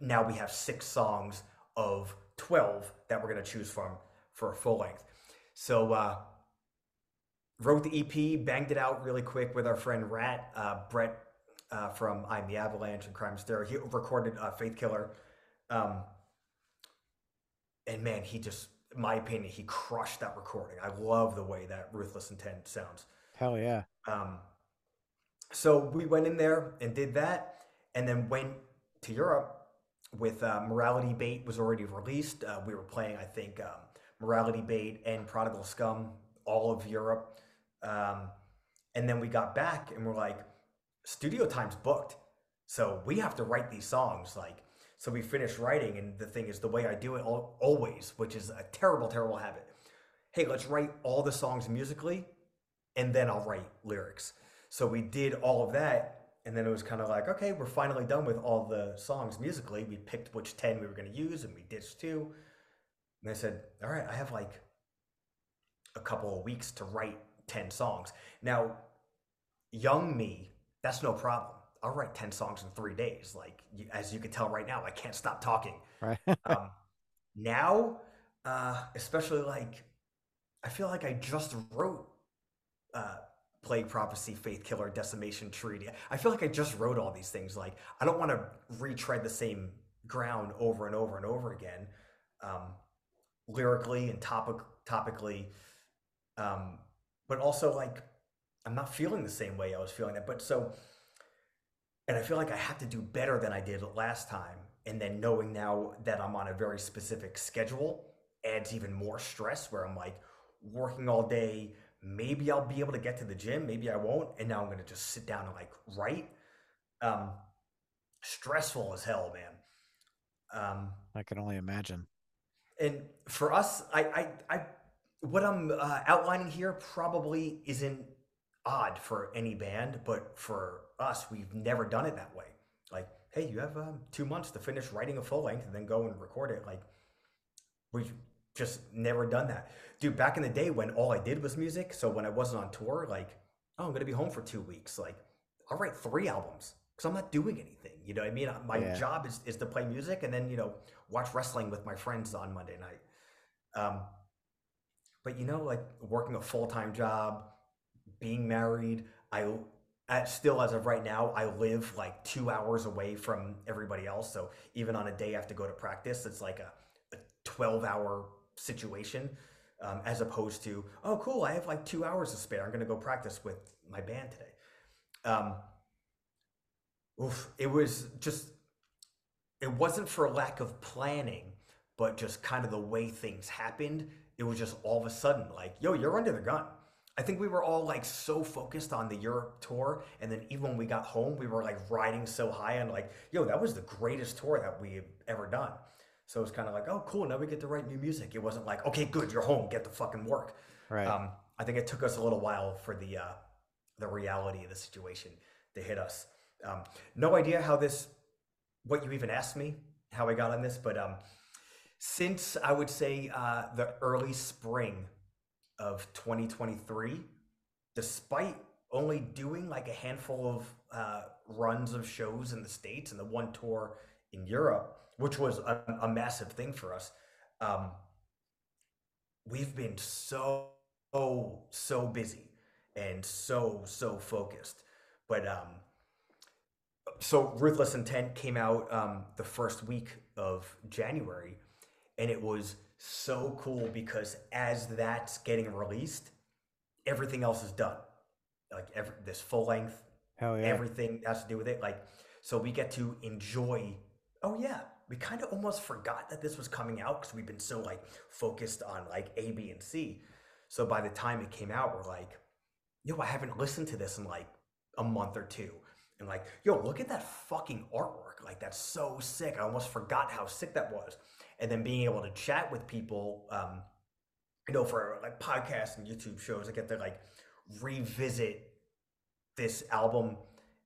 now we have six songs of 12 that we're going to choose from for a full length. So, uh, wrote the EP, banged it out really quick with our friend Rat, uh, Brett uh, from I'm the Avalanche and Crime Stereo. He recorded uh, Faith Killer. Um, and man, he just my opinion, he crushed that recording. I love the way that Ruthless Intent sounds. Hell yeah. Um, so we went in there and did that, and then went to Europe with uh, Morality Bait was already released. Uh, we were playing, I think, um, Morality Bait and Prodigal Scum, all of Europe. Um, and then we got back and we're like, studio time's booked. So we have to write these songs. Like, so we finished writing, and the thing is, the way I do it always, which is a terrible, terrible habit. Hey, let's write all the songs musically, and then I'll write lyrics. So we did all of that, and then it was kind of like, okay, we're finally done with all the songs musically. We picked which 10 we were going to use, and we ditched two. And I said, all right, I have like a couple of weeks to write 10 songs. Now, young me, that's no problem. I'll write 10 songs in three days. Like, you, as you can tell right now, I can't stop talking. Right. (laughs) um, now, uh, especially like, I feel like I just wrote uh, Plague Prophecy, Faith Killer, Decimation Treaty. I feel like I just wrote all these things. Like, I don't want to retread the same ground over and over and over again, um, lyrically and topic topically. Um, but also, like, I'm not feeling the same way I was feeling that. But so, and I feel like I have to do better than I did last time. And then knowing now that I'm on a very specific schedule adds even more stress where I'm like working all day. Maybe I'll be able to get to the gym, maybe I won't. And now I'm going to just sit down and like write. Um, stressful as hell, man. Um, I can only imagine. And for us, I, I, I what I'm uh, outlining here probably isn't odd for any band, but for us, we've never done it that way. Like, hey, you have um, two months to finish writing a full length and then go and record it. Like, we've just never done that. Dude, back in the day when all I did was music, so when I wasn't on tour, like, oh, I'm going to be home for two weeks. Like, I'll write three albums because I'm not doing anything. You know what I mean? My yeah. job is, is to play music and then, you know, watch wrestling with my friends on Monday night. Um, but, you know, like working a full time job, being married, I at, still as of right now, I live like two hours away from everybody else. So even on a day I have to go to practice, it's like a, a 12 hour situation. um, as opposed to, oh, cool, I have like two hours to spare. I'm going to go practice with my band today. Um, oof, it was just, it wasn't for lack of planning, but just kind of the way things happened. It was just all of a sudden like, yo, you're under the gun. I think we were all like so focused on the Europe tour, and then even when we got home, we were like riding so high and like, yo, that was the greatest tour that we've ever done. So it's kind of like, oh, cool, now we get to write new music. It wasn't like, okay, good, you're home, get the fucking work. Right. Um, I think it took us a little while for the uh, the reality of the situation to hit us. Um, no idea how this, what you even asked me, how I got on this, but um, since I would say uh, the early spring of 2023, despite only doing like a handful of uh, runs of shows in the States and the one tour in Europe, which was a, a massive thing for us, um, we've been so, so busy and so, so focused. But um, so Ruthless Intent came out um, the first week of January, and it was so cool because as that's getting released, everything else is done. Like every this full length, Hell yeah. everything has to do with it. Like so we get to enjoy. Oh yeah, we kind of almost forgot that this was coming out because we've been so like focused on like A, B, and C. So by the time it came out, we're like, yo, I haven't listened to this in like a month or two. And like, yo, look at that fucking artwork. Like that's so sick. I almost forgot how sick that was and then being able to chat with people um, you know for like podcasts and youtube shows i get to like revisit this album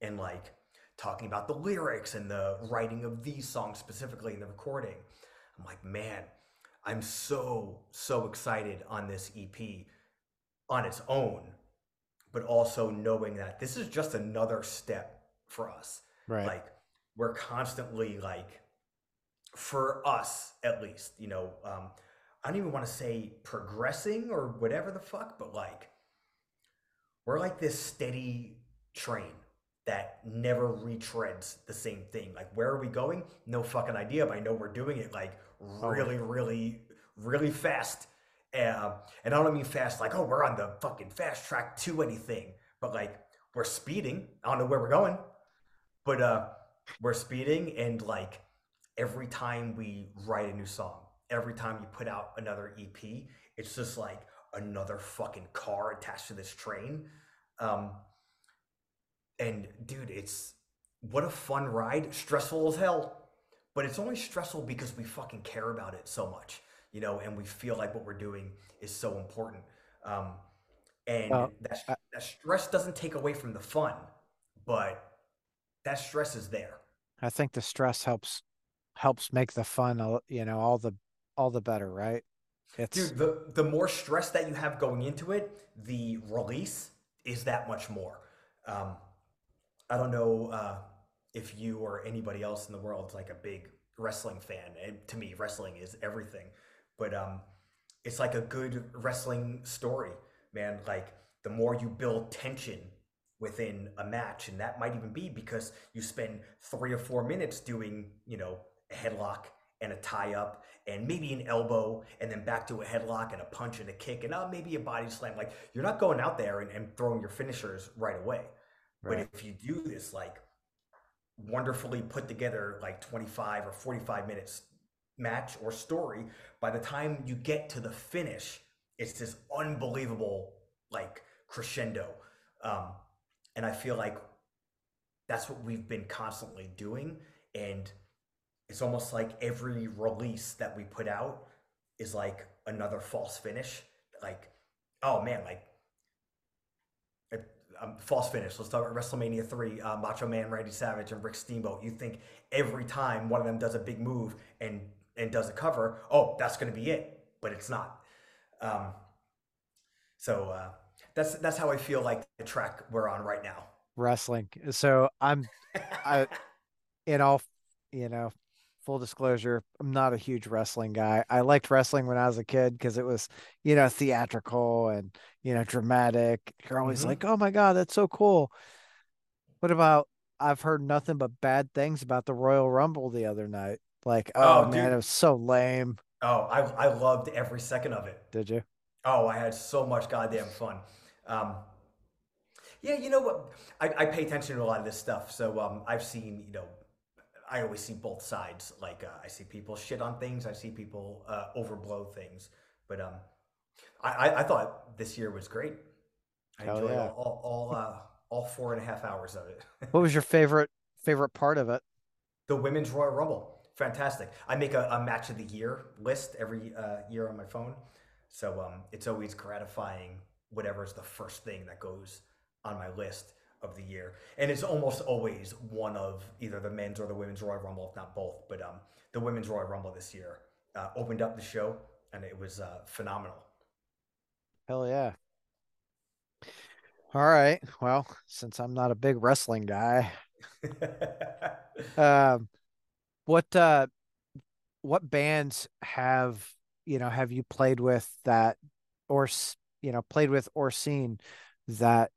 and like talking about the lyrics and the writing of these songs specifically in the recording i'm like man i'm so so excited on this ep on its own but also knowing that this is just another step for us right like we're constantly like for us at least, you know, um, I don't even want to say progressing or whatever the fuck, but like we're like this steady train that never retreads the same thing. Like where are we going? No fucking idea, but I know we're doing it like oh. really, really, really fast. Uh, and I don't mean fast like, oh, we're on the fucking fast track to anything, but like we're speeding. I don't know where we're going, but uh, we're speeding and like every time we write a new song, every time you put out another EP, it's just like another fucking car attached to this train. Um, and dude, it's what a fun ride. Stressful as hell, but it's only stressful because we fucking care about it so much, you know, and we feel like what we're doing is so important. Um, and well, that, that stress doesn't take away from the fun, but that stress is there. I think the stress helps helps make the fun you know all the all the better right? It's Dude, the the more stress that you have going into it the release is that much more. Um, i don't know uh, if you or anybody else in the world is like a big wrestling fan and to me wrestling is everything but um, it's like a good wrestling story man. Like the more you build tension within a match and that might even be because you spend three or four minutes doing you know a headlock and a tie up and maybe an elbow and then back to a headlock and a punch and a kick and uh, maybe a body slam. Like you're not going out there and, and throwing your finishers right away. Right. But if you do this like wonderfully put together like 25 or 45 minutes match or story, by the time you get to the finish, it's this unbelievable like crescendo. Um, and I feel like that's what we've been constantly doing. And it's almost like every release that we put out is like another false finish. Like, oh man, like um, false finish. Let's talk about WrestleMania three, uh, Macho Man, Randy Savage, and Rick Steamboat. You think every time one of them does a big move and and does a cover, oh, that's going to be it, but it's not. Um, so uh, that's that's how I feel like the track we're on right now. Wrestling. So I'm, I, in all, you know, full disclosure, I'm not a huge wrestling guy. I liked wrestling when I was a kid because it was, you know, theatrical and, you know, dramatic. You're always mm-hmm. like, oh my God, that's so cool. What about, I've heard nothing but bad things about the Royal Rumble the other night. Like, oh, oh man, it was so lame. Oh, I, I loved every second of it. Did you? Oh, I had so much goddamn fun. Um, yeah, you know what? I, I, pay attention to a lot of this stuff, so um, I've seen, you know, I always see both sides. Like uh, I see people shit on things, I see people uh, overblow things. But um, I, I, thought this year was great. I Hell enjoyed yeah. all all, uh, all four and a half hours of it. (laughs) what was your favorite favorite part of it? The women's Royal Rumble, fantastic. I make a, a match of the year list every uh, year on my phone, so um, it's always gratifying. Whatever is the first thing that goes on my list of the year, and it's almost always one of either the men's or the women's Royal Rumble, if not both. But um, the women's Royal Rumble this year uh, opened up the show, and it was uh, phenomenal. Hell yeah! All right, well, since I'm not a big wrestling guy, (laughs) um, what uh, what bands have you know have you played with that, or you know played with or seen that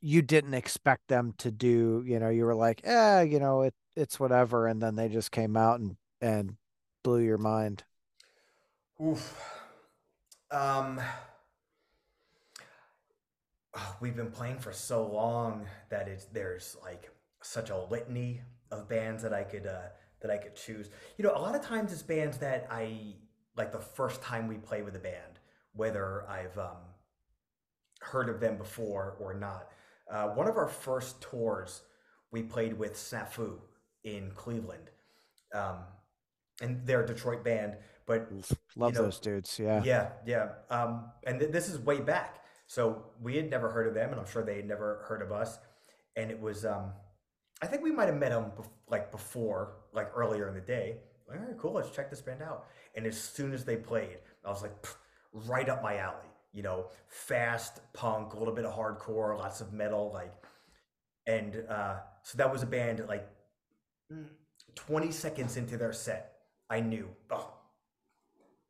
you didn't expect them to do you know you were like eh you know it it's whatever and then they just came out and and blew your mind. Oof. Um oh, we've been playing for so long that it's there's like such a litany of bands that I could uh that I could choose. You know a lot of times it's bands that I like the first time we play with a band whether I've um heard of them before or not uh, one of our first tours, we played with Snafu in Cleveland, um, and they're a Detroit band. But love you know, those dudes, yeah, yeah, yeah. Um, and th- this is way back, so we had never heard of them, and I'm sure they had never heard of us. And it was, um, I think we might have met them like before, like earlier in the day. Like, all right, cool, let's check this band out. And as soon as they played, I was like, right up my alley you know, fast punk, a little bit of hardcore, lots of metal, like, and uh, so that was a band like 20 seconds into their set, I knew, oh,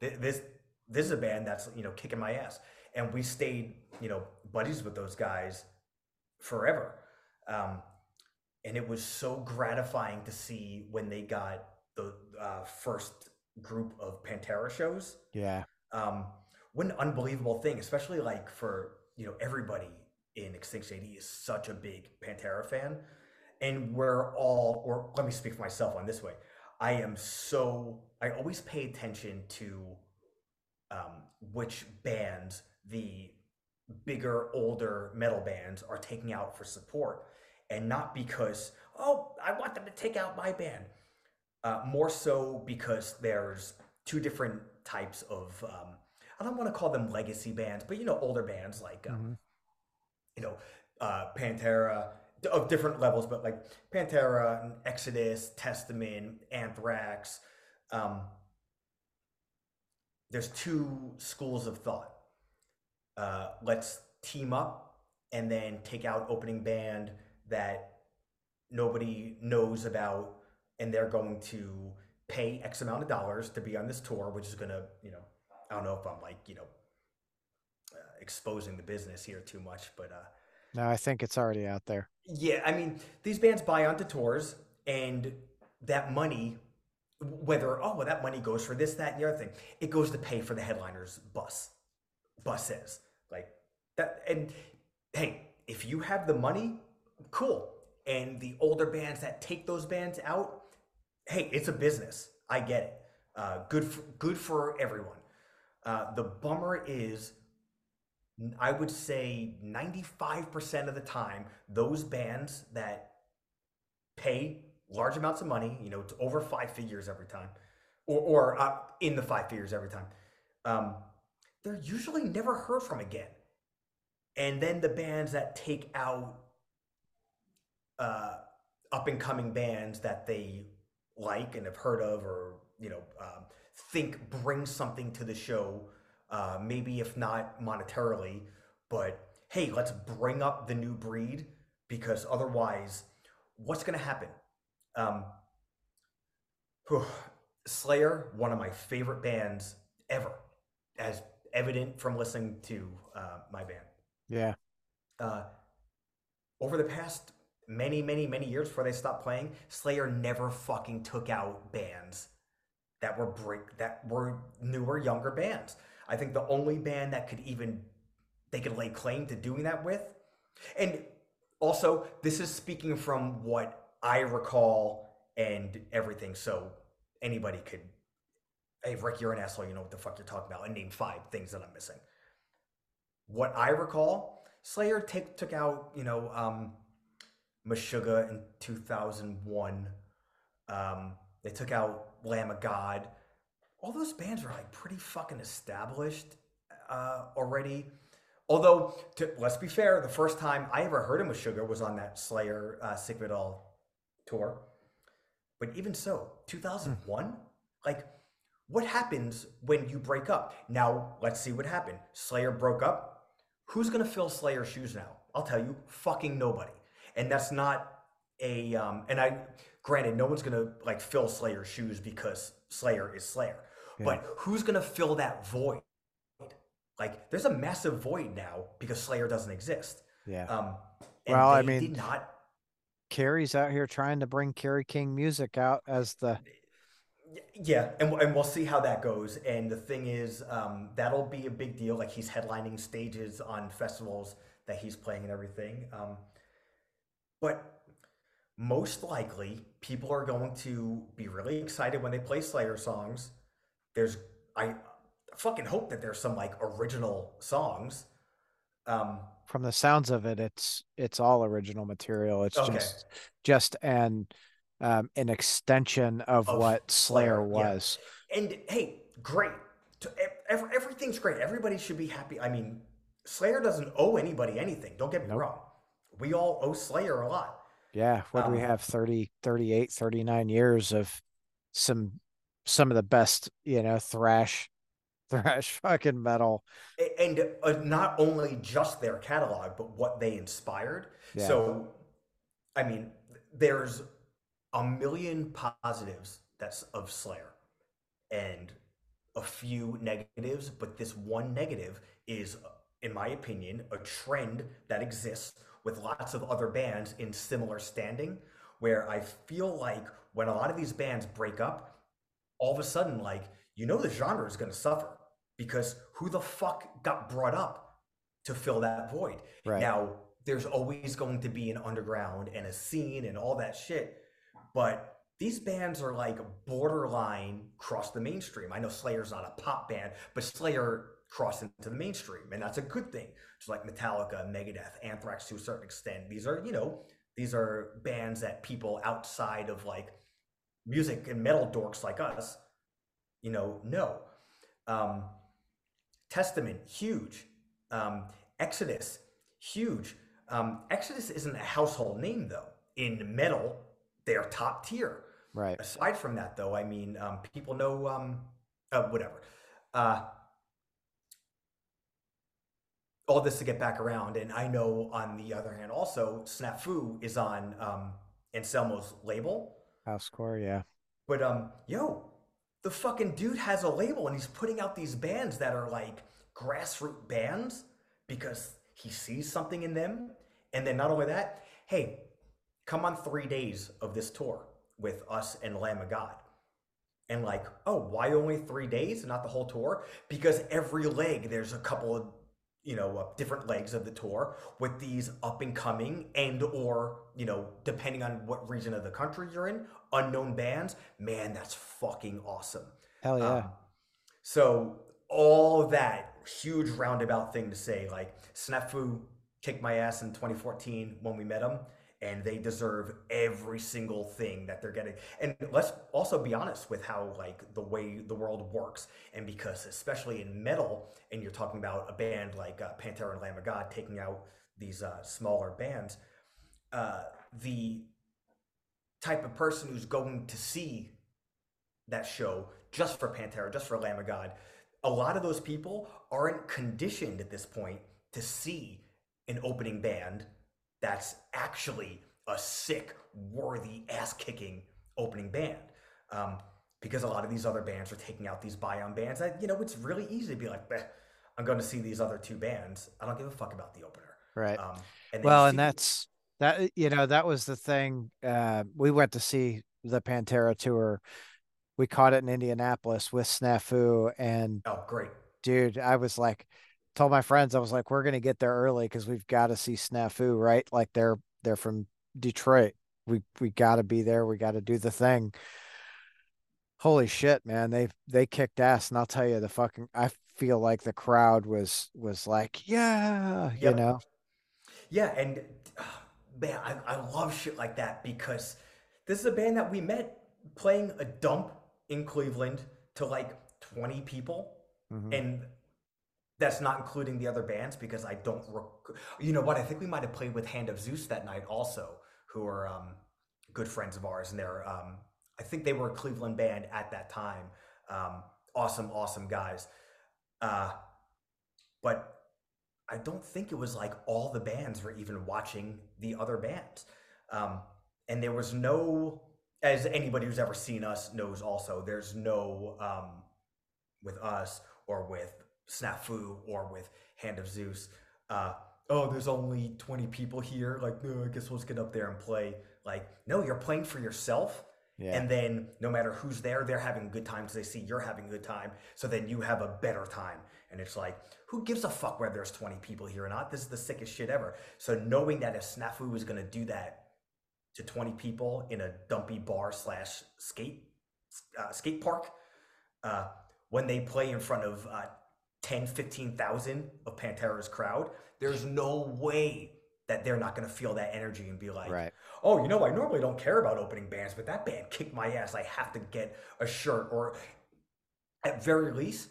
this this is a band that's you know kicking my ass, and we stayed you know buddies with those guys forever, um, and it was so gratifying to see when they got the uh, first group of Pantera shows. Yeah. Um, what an unbelievable thing, especially like for you know everybody in Extinction AD is such a big Pantera fan, and we're all, or let me speak for myself on this way. I am so I always pay attention to um, which bands the bigger, older metal bands are taking out for support, and not because oh I want them to take out my band. Uh, more so because there's two different types of um, I don't want to call them legacy bands, but you know, older bands like, um, mm-hmm. you know, uh, Pantera of different levels, but like Pantera, Exodus, Testament, Anthrax. Um, there's two schools of thought. Uh, let's team up and then take out opening band that nobody knows about, and they're going to pay X amount of dollars to be on this tour, which is going to, you know, I don't know if I'm like you know uh, exposing the business here too much, but uh, no, I think it's already out there. Yeah, I mean these bands buy onto tours, and that money, whether oh well that money goes for this, that, and the other thing, it goes to pay for the headliner's bus, buses like that. And hey, if you have the money, cool. And the older bands that take those bands out, hey, it's a business. I get it. Uh, good for, good for everyone. Uh, the bummer is, I would say 95% of the time, those bands that pay large amounts of money, you know, to over five figures every time, or, or uh, in the five figures every time, um, they're usually never heard from again. And then the bands that take out uh, up and coming bands that they like and have heard of, or you know, um, think brings something to the show, uh, maybe if not monetarily, but hey, let's bring up the new breed because otherwise, what's going to happen? Um, whew, Slayer, one of my favorite bands ever, as evident from listening to uh, my band. Yeah. Uh, over the past many, many, many years before they stopped playing, Slayer never fucking took out bands that were break that were newer, younger bands. I think the only band that could even they could lay claim to doing that with, and also this is speaking from what I recall and everything. So anybody could, hey Rick, you're an asshole. You know what the fuck you're talking about, and name five things that I'm missing. What I recall, Slayer take, took out you know um, Meshuggah in 2001. Um, they took out Lamb of God. All those bands were like pretty fucking established uh, already. Although, to, let's be fair, the first time I ever heard him with Sugar was on that Slayer uh, Sick of It All tour. But even so, 2001, mm. like, what happens when you break up? Now, let's see what happened. Slayer broke up. Who's going to fill Slayer's shoes now? I'll tell you, fucking nobody. And that's not a, um, and I, granted, no one's going to like fill Slayer's shoes because Slayer is Slayer. Yeah. But who's going to fill that void? Like, there's a massive void now because Slayer doesn't exist. Yeah. Um, well, I mean, did not. Kerry's out here trying to bring Kerry King music out as the. Yeah, and, and we'll see how that goes. And the thing is, um, that'll be a big deal. Like he's headlining stages on festivals that he's playing and everything. Um, but most likely, people are going to be really excited when they play Slayer songs. There's I fucking hope that there's some like original songs. Um, From the sounds of it, it's it's all original material. It's okay. just just an um, an extension of, of what Slayer, Slayer was. Yeah. And hey, great. Every, everything's great. Everybody should be happy. I mean, Slayer doesn't owe anybody anything. Don't get me nope. wrong. We all owe Slayer a lot. Yeah. What um, do we um, have? 30, 38, 39 years of some some of the best, you know, thrash (laughs) thrash fucking metal. And uh, not only just their catalog, but what they inspired. Yeah. So, I mean, there's a million positives that's of Slayer and a few negatives, but this one negative is, in my opinion, a trend that exists with lots of other bands in similar standing, where I feel like when a lot of these bands break up, all of a sudden, like, you know, the genre is going to suffer because who the fuck got brought up to fill that void? Right. Now, there's always going to be an underground and a scene and all that shit, but these bands are like borderline cross the mainstream. I know Slayer's not a pop band, but Slayer crossed into the mainstream, and that's a good thing. Just like Metallica, Megadeth, Anthrax to a certain extent. These are, you know, these are bands that people outside of like music and metal dorks like us, you know, know. Um, Testament, huge. Um, Exodus, huge. Um, Exodus isn't a household name though. In metal, they're top tier. Right. Aside from that, though, I mean, um, people know um, uh, whatever. Uh, all this to get back around, and I know on the other hand, also Snafu is on um, Anselmo's label. Housecore, yeah. But um, yo, the fucking dude has a label and he's putting out these bands that are like grassroots bands because he sees something in them. And then not only that, hey, come on three days of this tour with us and Lamb of God. And like, oh, why only three days, and not the whole tour? Because every leg, there's a couple of, you know, uh, different legs of the tour with these up and coming and or, you know, depending on what region of the country you're in, unknown bands, man, that's fucking awesome. Hell yeah. Um, so all that huge roundabout thing to say, like Snafu kicked my ass in 2014 when we met him, and they deserve every single thing that they're getting. And let's also be honest with how like the way the world works, and because especially in metal, and you're talking about a band like uh, Pantera and Lamb of God taking out these uh, smaller bands, uh, the type of person who's going to see that show just for Pantera, just for Lamb of God, a lot of those people aren't conditioned at this point to see an opening band that's actually a sick, worthy, ass kicking opening band. Um, because a lot of these other bands are taking out these buy-on bands. I, you know, it's really easy to be like, I'm going to see these other two bands. I don't give a fuck about the opener. Right. Um, and well, and that's that you know that was the thing uh, we went to see the pantera tour we caught it in indianapolis with snafu and oh great dude, I was like, told my friends, I was like, we're gonna get there early because we've got to see Snafu, right? Like they're they're from Detroit. We we got to be there. We got to do the thing. Holy shit, man! They they kicked ass, and I'll tell you, the fucking I feel like the crowd was was like, yeah, yep. you know, yeah, and (sighs) man, I, I love shit like that because this is a band that we met playing a dump in Cleveland to like 20 people. Mm-hmm. And that's not including the other bands because I don't. Rec- you know what? I think we might have played with Hand of Zeus that night also, who are um, good friends of ours, and they're. Um, I think they were a Cleveland band at that time. Um, awesome, awesome guys. Uh, but I don't think it was like all the bands were even watching the other bands. Um, and there was no, as anybody who's ever seen us knows also, there's no, um, with us or with Snafu or with Hand of Zeus, uh, oh, there's only 20 people here. Like, no, I guess we'll just get up there and play. Like, no, you're playing for yourself. Yeah. And then no matter who's there, they're having a good time because they see you're having a good time. So then you have a better time. And it's like, who gives a fuck whether there's 20 people here or not? This is the sickest shit ever. So knowing that if Snafu was going to do that to 20 people in a dumpy bar slash skate uh, skate park, uh, when they play in front of uh, 10, 15,000 of Pantera's crowd, there's no way that they're not going to feel that energy and be like, right. oh, you know, I normally don't care about opening bands, but that band kicked my ass. I have to get a shirt or at very least,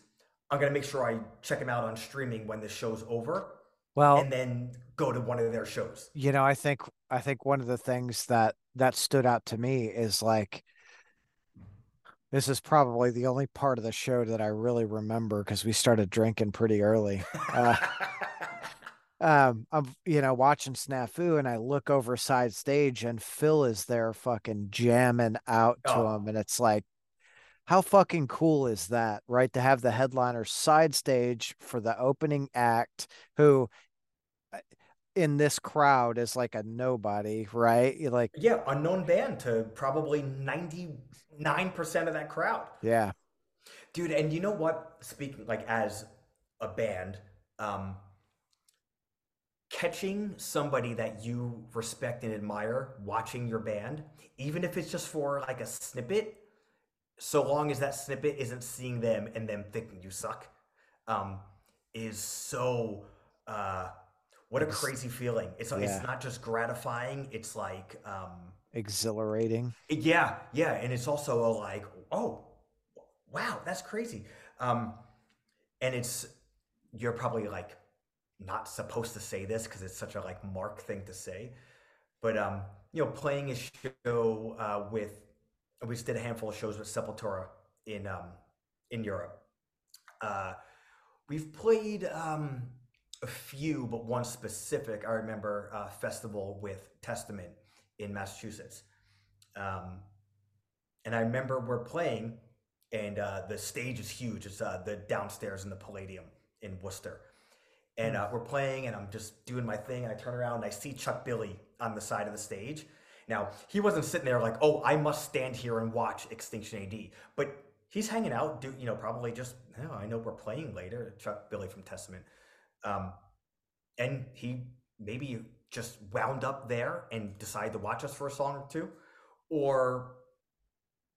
I'm gonna make sure I check them out on streaming when the show's over. Well, and then go to one of their shows. You know, I think I think one of the things that that stood out to me is like this is probably the only part of the show that I really remember because we started drinking pretty early. Uh, (laughs) um, I'm you know watching Snafu and I look over side stage and Phil is there fucking jamming out to oh. him and it's like how fucking cool is that, right? To have the headliner side stage for the opening act who in this crowd is like a nobody, right? You're like Yeah, unknown band to probably 99% of that crowd. Yeah. Dude, and you know what? Speaking like as a band, um catching somebody that you respect and admire watching your band, even if it's just for like a snippet, so long as that snippet isn't seeing them and them thinking you suck, um, is so uh, what a crazy feeling. It's yeah. it's not just gratifying. It's like um, exhilarating. Yeah, yeah, and it's also a like, oh, wow, that's crazy. Um, and it's you're probably like not supposed to say this because it's such a like mark thing to say, but um, you know, playing a show uh, with we just did a handful of shows with Sepultura in um, in Europe. Uh, we've played um, a few, but one specific I remember uh, festival with Testament in Massachusetts, um, and I remember we're playing, and uh, the stage is huge. It's uh, the downstairs in the Palladium in Worcester, and uh, we're playing, and I'm just doing my thing, and I turn around and I see Chuck Billy on the side of the stage now, he wasn't sitting there like, oh, I must stand here and watch Extinction AD. But he's hanging out, do you know, probably just, oh, I know we're playing later, Chuck Billy from Testament. Um, and he maybe just wound up there and decided to watch us for a song or two, or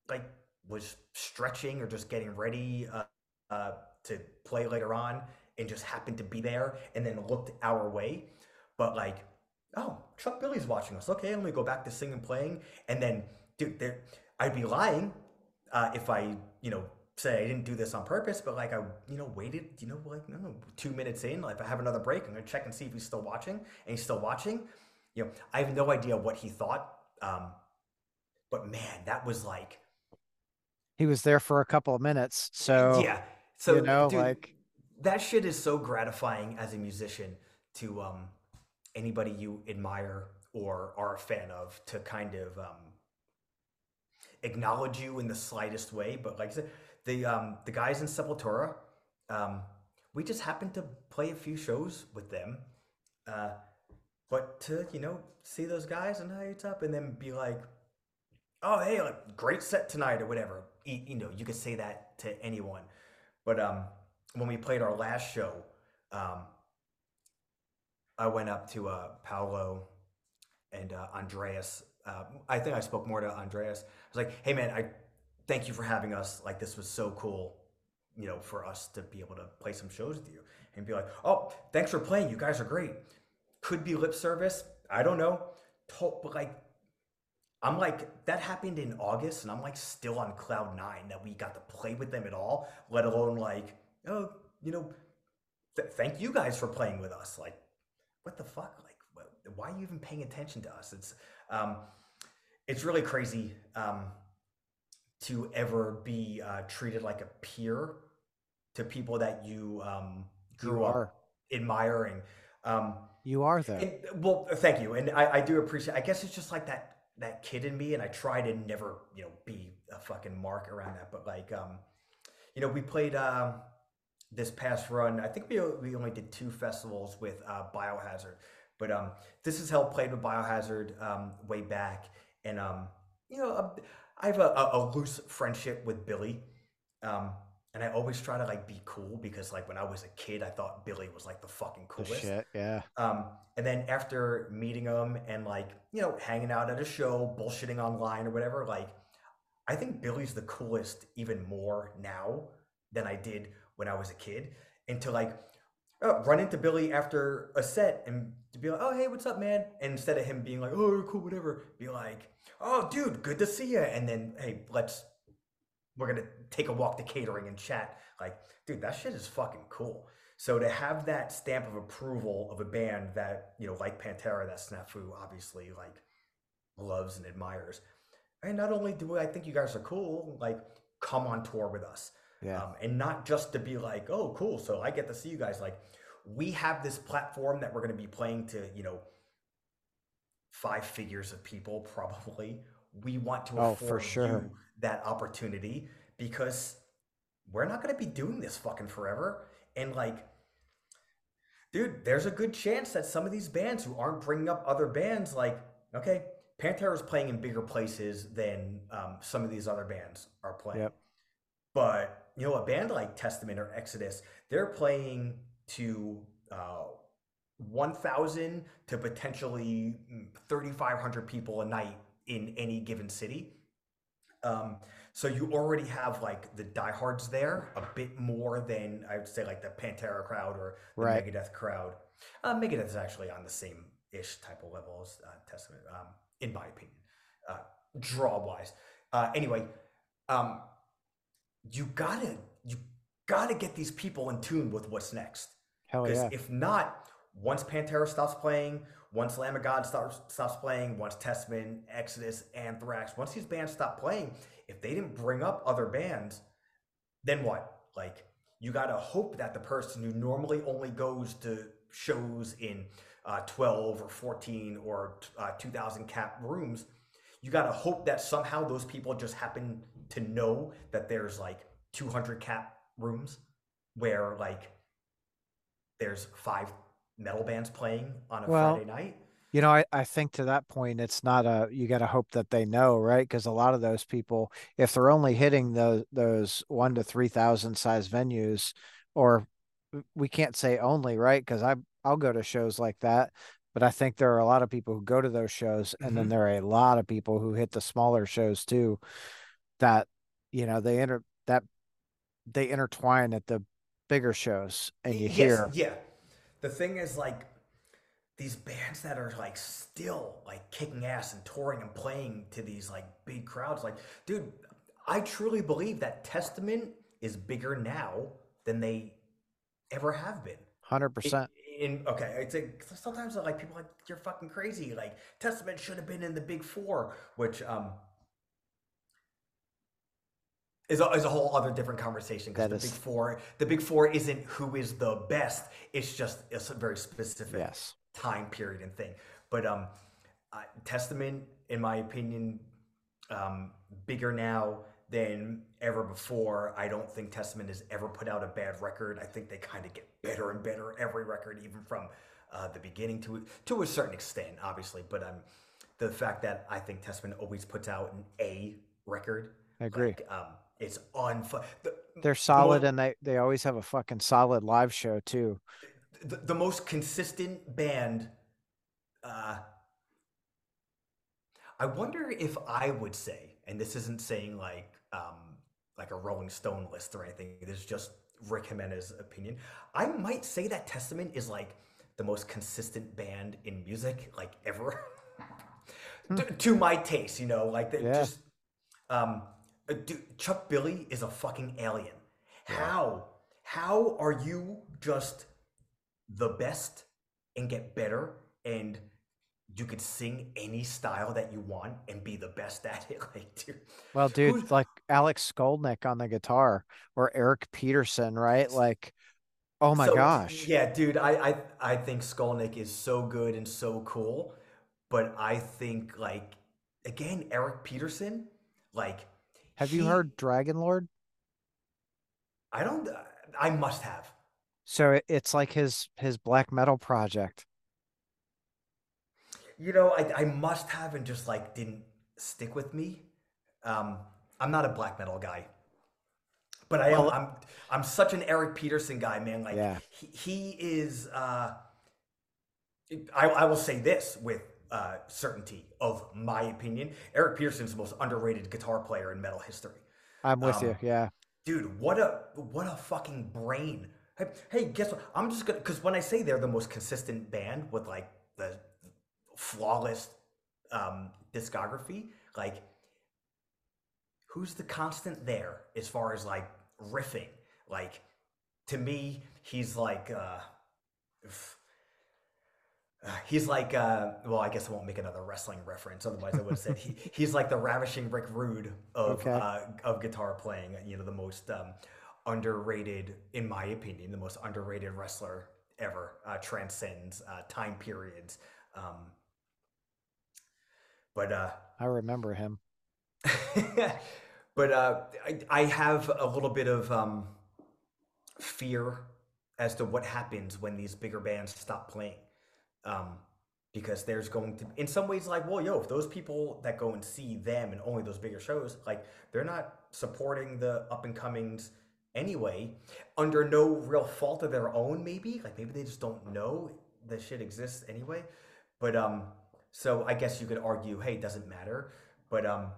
like was stretching or just getting ready uh, uh, to play later on and just happened to be there and then looked our way. But like oh, Chuck Billy's watching us. Okay, let me go back to singing and playing. And then, dude, there, I'd be lying uh, if I, you know, say I didn't do this on purpose, but like I, you know, waited, you know, like no, no, two minutes in, like I have another break, I'm gonna check and see if he's still watching, and he's still watching. You know, I have no idea what he thought, um, but man, that was like he was there for a couple of minutes, so yeah, so you know, dude, like that shit is so gratifying as a musician to um anybody you admire or are a fan of to kind of um, acknowledge you in the slightest way. But like I said, the um, the guys in Sepultura, um, we just happened to play a few shows with them. Uh, but to you know see those guys and hey, it's up, and then be like, oh hey, like, great set tonight or whatever. You, you know, you could say that to anyone. But um, when we played our last show, um, I went up to uh, Paulo and uh, Andreas. Uh, I think I spoke more to Andreas. I was like, "Hey, man, I thank you for having us. Like, this was so cool, you know, for us to be able to play some shows with you." And be like, "Oh, thanks for playing. You guys are great." Could be lip service. I don't know. But like, I'm like, that happened in August, and I'm like still on cloud nine that we got to play with them at all. Let alone like, oh, you know, th- thank you guys for playing with us. Like, what the fuck? Like, what, why are you even paying attention to us? It's, um, it's really crazy um, to ever be uh, treated like a peer to people that you um, grew you up admiring. Um, you are though. Well, thank you, and I, I do appreciate. I guess it's just like that that kid in me, and I try to never, you know, be a fucking mark around that. But like, um, you know, we played um, this past run. I think we we only did two festivals with uh, Biohazard, but um, this is hell played with Biohazard um, way back, and um, you know, I have a, a, a loose friendship with Billy. Um, and I always try to like be cool because like when I was a kid, I thought Billy was like the fucking coolest. Shit, yeah. Um, and then after meeting him and like you know hanging out at a show, bullshitting online or whatever, like I think Billy's the coolest even more now than I did when I was a kid. And to like uh, run into Billy after a set and to be like, oh hey, what's up, man? And instead of him being like, oh cool, whatever, be like, oh dude, good to see you. And then hey, let's we're gonna take a walk to catering and chat. Like, dude, that shit is fucking cool. So to have that stamp of approval of a band that you know, like Pantera, that Snafu obviously like loves and admires, and not only do I think you guys are cool, like come on tour with us, yeah, um, and not just to be like, oh, cool, so I get to see you guys. Like, we have this platform that we're going to be playing to, you know, five figures of people (laughs) probably. We want to oh, for sure. you that opportunity because we're not going to be doing this fucking forever. And like, dude, there's a good chance that some of these bands who aren't bringing up other bands, like, okay, Pantera is playing in bigger places than um, some of these other bands are playing. Yep. But you know, a band like Testament or Exodus, they're playing to uh, 1,000 to potentially 3,500 people a night in any given city. Um, so you already have like the diehards there a bit more than I would say like the Pantera crowd or the right. Megadeth crowd. Uh, Megadeth is actually on the same ish type of level as uh, Testament, um, in my opinion, uh, draw wise. Uh, anyway, um, you gotta you gotta get these people in tune with what's next. Hell yeah! If not, once Pantera stops playing, once Lamb of God starts stops playing, once Testament, Exodus, Anthrax, once these bands stop playing, if they didn't bring up other bands, then what? Like you got to hope that the person who normally only goes to shows in uh, 12 or 14 or uh, 2000 cap rooms, you got to hope that somehow those people just happen to know that there's like 200 cap rooms where like there's five metal bands playing on a well, Friday night. You know, I, I think to that point, it's not a, you got to hope that they know, right? Because a lot of those people, if they're only hitting those, those one to 3,000 size venues, or we can't say only, right? Because I, I'll go to shows like that. But I think there are a lot of people who go to those shows, and mm-hmm. then there are a lot of people who hit the smaller shows too. That you know they enter that they intertwine at the bigger shows, and you yes, hear yeah. The thing is like these bands that are like still like kicking ass and touring and playing to these like big crowds like dude i truly believe that testament is bigger now than they ever have been. 100% in, in okay it's like sometimes like people like you're fucking crazy like testament should have been in the big four which um is a, is a whole other different conversation because the is... big four the big four isn't who is the best. It's just it's a very specific yes. time period and thing. But um uh, testament in my opinion um bigger now than ever before. I don't think testament has ever put out a bad record. I think they kind of get better and better every record even from uh, the beginning to to a certain extent obviously. But um the fact that i think testament always puts out an a record I agree. Like, um, it's unfun. The, They're solid, the and they they always have a fucking solid live show too. The, the most consistent band. Uh, I wonder if I would say, and this isn't saying like um, like a Rolling Stone list or anything. This is just Rick Jimenez's opinion. I might say that Testament is like the most consistent band in music like ever. (laughs) Hmm. to, to, my taste, you know, like yeah. just um, uh, dude, Chuck Billy is a fucking alien. Yeah. How how are you just the best and get better and you could sing any style that you want and be the best at it (laughs) like dude well dude Who's... like alex skolnick on the guitar or eric peterson right like oh my so, gosh yeah dude I, I i think skolnick is so good and so cool but i think like again eric peterson like have he, you heard Dragonlord i don't i must have so it's like his his black metal project you know, I, I must have and just like didn't stick with me. Um, I'm not a black metal guy, but I am. I'm I'm such an Eric Peterson guy, man. Like yeah. he, he is. Uh, I, I will say this with uh, certainty of my opinion. Eric Peterson's the most underrated guitar player in metal history. I'm with um, you. Yeah, dude, what a what a fucking brain. Hey, hey, guess what? I'm just gonna because when I say they're the most consistent band with like the flawless um, discography, like who's the constant there as far as like riffing? Like to me, he's like uh, uh, (sighs) he's like uh, well, I guess I won't make another wrestling reference. Otherwise, I would have said he, (laughs) he's like the ravishing Rick Rude of okay. uh, of guitar playing. You know, the most um, underrated, in my opinion, the most underrated wrestler ever. Uh, transcends uh, time periods. Um, but uh, I remember him. (laughs) but uh, I, I, have a little bit of um, fear as to what happens when these bigger bands stop playing. Um, because there's going to, in some ways, like, well, yo, if those people that go and see them and only those bigger shows, like, they're not supporting the up and comings anyway, under no real fault of their own, maybe. Like, maybe they just don't know the shit exists anyway. But um, so I guess you could argue, hey, it doesn't matter. But um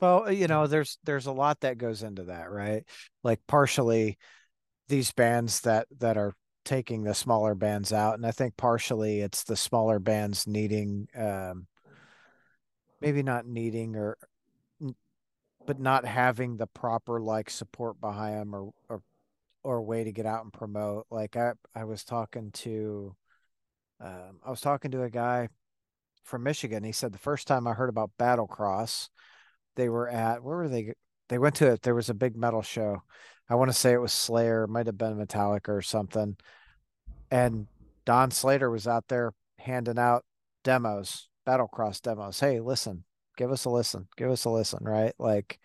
well, you know, there's there's a lot that goes into that, right? Like partially these bands that that are taking the smaller bands out and I think partially it's the smaller bands needing um maybe not needing or but not having the proper like support behind them or or or way to get out and promote. Like I I was talking to um I was talking to a guy from Michigan. He said the first time I heard about Battlecross, they were at where were they? They went to it. There was a big metal show. I want to say it was Slayer, might have been Metallica or something. And Don Slater was out there handing out demos, Battlecross demos. Hey, listen, give us a listen, give us a listen, right? Like,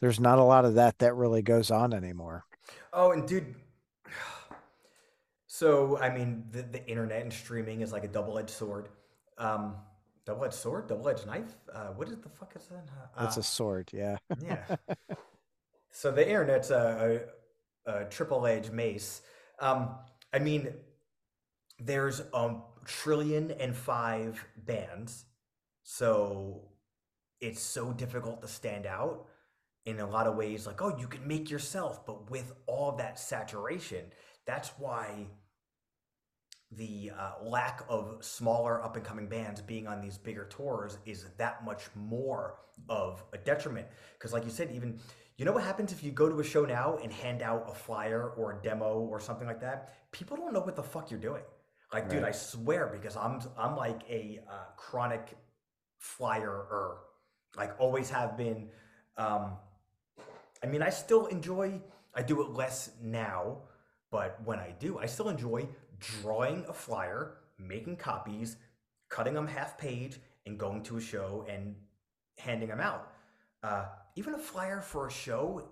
there's not a lot of that that really goes on anymore. Oh, and dude, (sighs) so I mean, the, the internet and streaming is like a double edged sword. Um, double-edged sword, double-edged knife. Uh, what is the fuck is that? Uh, it's a sword, yeah. yeah. (laughs) So the internet's a, a, a triple-edged mace. Um, I mean, there's a trillion and five bands, so it's so difficult to stand out in a lot of ways. Like, oh, you can make yourself, but with all that saturation, that's why the uh, lack of smaller up and coming bands being on these bigger tours is that much more of a detriment. Because, like you said, even you know what happens if you go to a show now and hand out a flyer or a demo or something like that? People don't know what the fuck you're doing. Like, right. dude, I swear because I'm I'm like a uh, chronic flyer like always have been. Um, I mean, I still enjoy. I do it less now, but when I do, I still enjoy drawing a flyer, making copies, cutting them half page, and going to a show and handing them out. Uh, even a flyer for a show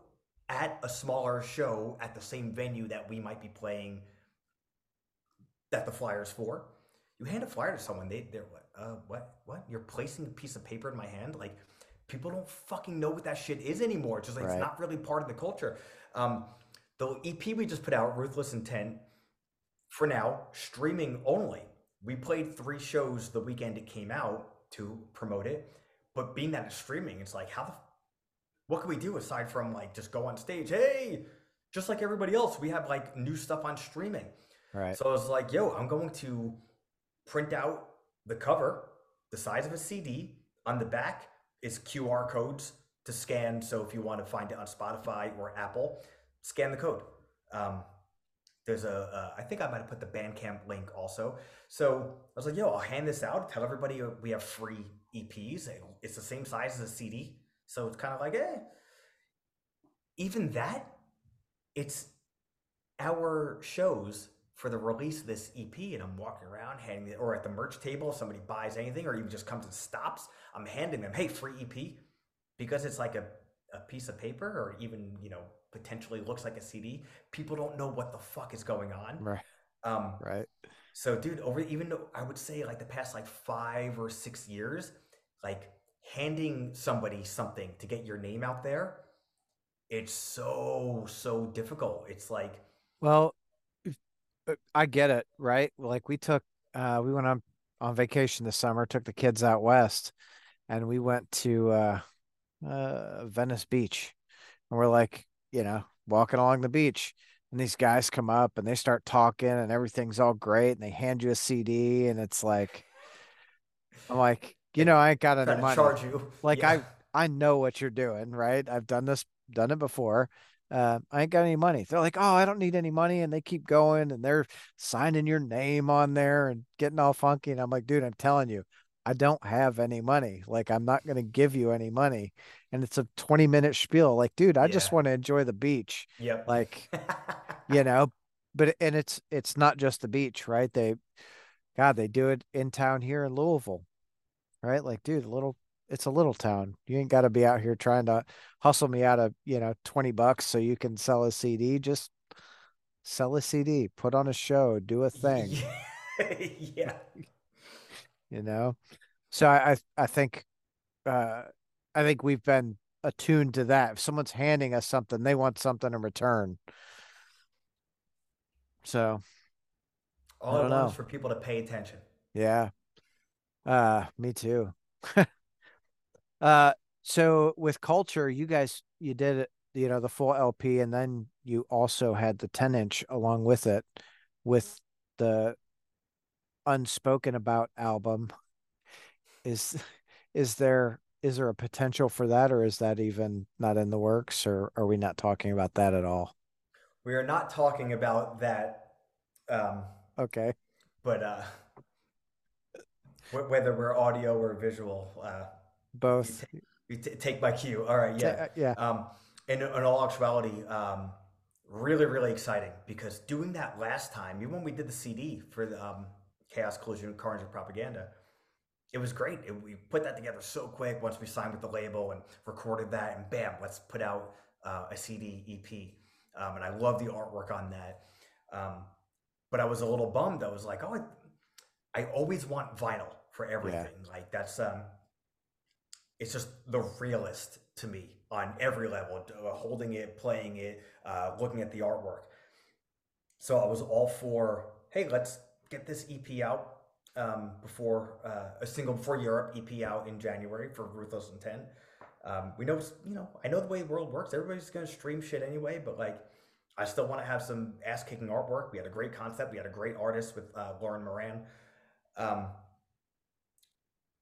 at a smaller show at the same venue that we might be playing that the flyer's for. You hand a flyer to someone, they they're uh, what what? You're placing a piece of paper in my hand, like people don't fucking know what that shit is anymore. It's just like right. it's not really part of the culture. Um, the EP we just put out, Ruthless Intent, for now, streaming only. We played three shows the weekend it came out to promote it, but being that it's streaming, it's like how the what can we do aside from like just go on stage? Hey, just like everybody else, we have like new stuff on streaming. Right. So I was like, yo, I'm going to print out the cover, the size of a CD. On the back is QR codes to scan. So if you want to find it on Spotify or Apple, scan the code. Um, there's a, uh, I think I might have put the Bandcamp link also. So I was like, yo, I'll hand this out. Tell everybody we have free EPs. It's the same size as a CD. So it's kind of like, eh. Even that, it's our shows for the release of this EP, and I'm walking around handing it, or at the merch table, if somebody buys anything, or even just comes and stops, I'm handing them, hey, free EP, because it's like a, a piece of paper, or even you know potentially looks like a CD. People don't know what the fuck is going on. Right. Um, right. So, dude, over even though I would say like the past like five or six years, like handing somebody something to get your name out there, it's so so difficult. It's like, well, uh, I get it, right? Like we took, uh, we went on on vacation this summer, took the kids out west, and we went to uh, uh, Venice Beach, and we're like, you know, walking along the beach, and these guys come up and they start talking, and everything's all great, and they hand you a CD, and it's like, I'm like, you know, I ain't got any money. Charge you, like yeah. I I know what you're doing, right? I've done this, done it before uh, I ain't got any money. They're like, oh, I don't need any money. And they keep going and they're signing your name on there and getting all funky. And I'm like, dude, I'm telling you, I don't have any money. Like, I'm not going to give you any money. And it's a 20 minute spiel. Like, dude, I yeah. just want to enjoy the beach. Yep. Like, (laughs) you know, but, and it's, it's not just the beach, right? They, God, they do it in town here in Louisville, right? Like, dude, a little it's a little town. You ain't got to be out here trying to hustle me out of, you know, 20 bucks so you can sell a CD. Just sell a CD, put on a show, do a (laughs) thing. yeah. you know? So I, I, I think, uh, I think we've been attuned to that. If someone's handing us something, they want something in return. So all I, I want is for people to pay attention. Yeah. Uh, me too. (laughs) Uh, so with culture, you guys, you did it, you know, the full LP, and then you also had the 10 inch along with it with the unspoken about album. Is, is there, is there a potential for that, or is that even not in the works, or are we not talking about that at all? We are not talking about that. Um, okay. But, uh, whether we're audio or visual, uh, both. You, t- you t- take my cue. All right, yeah, uh, yeah. Um, in, in all actuality, um, really, really exciting because doing that last time, even when we did the CD for the um, Chaos Collision Carnage and Propaganda, it was great. It, we put that together so quick once we signed with the label and recorded that, and bam, let's put out uh, a CD EP. Um, and I love the artwork on that. Um, but I was a little bummed. I was like, oh, I, I always want vinyl for everything. Yeah. Like that's um, it's just the realist to me on every level, uh, holding it, playing it, uh, looking at the artwork. So I was all for, hey, let's get this EP out um, before uh, a single before Europe EP out in January for Ruthless Intent. Um, we know, you know, I know the way the world works. Everybody's gonna stream shit anyway, but like, I still want to have some ass kicking artwork. We had a great concept. We had a great artist with uh, Lauren Moran. Um,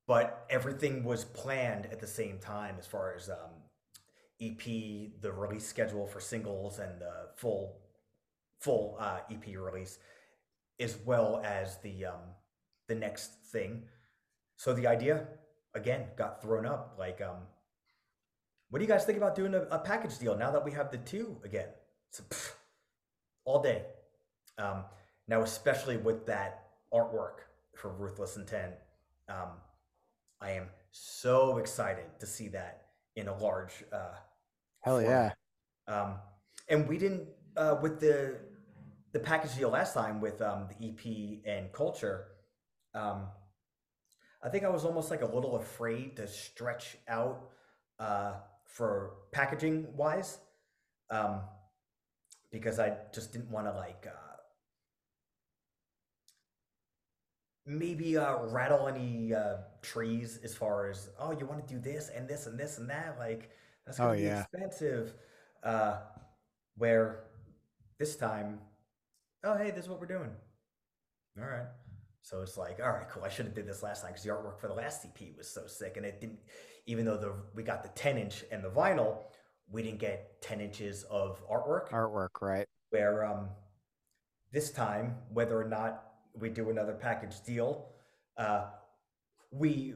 but everything was planned at the same time as far as um, EP, the release schedule for singles, and the full full uh, EP release, as well as the um, the next thing. So the idea again got thrown up. Like, um, what do you guys think about doing a, a package deal now that we have the two again? So, pff, all day. Um, now, especially with that artwork for Ruthless Intent. Um, I am so excited to see that in a large. Uh, Hell yeah! Um, and we didn't uh, with the the package deal last time with um, the EP and culture. Um, I think I was almost like a little afraid to stretch out uh, for packaging wise, um, because I just didn't want to like uh, maybe uh, rattle any uh, trees as far as oh you want to do this and this and this and that like that's gonna Oh be yeah. expensive. Uh, where this time, oh hey, this is what we're doing. All right. So it's like, all right, cool. I should have did this last time because the artwork for the last CP was so sick, and it didn't. Even though the we got the ten inch and the vinyl, we didn't get ten inches of artwork. Artwork, right? Where um, this time, whether or not we do another package deal, uh, we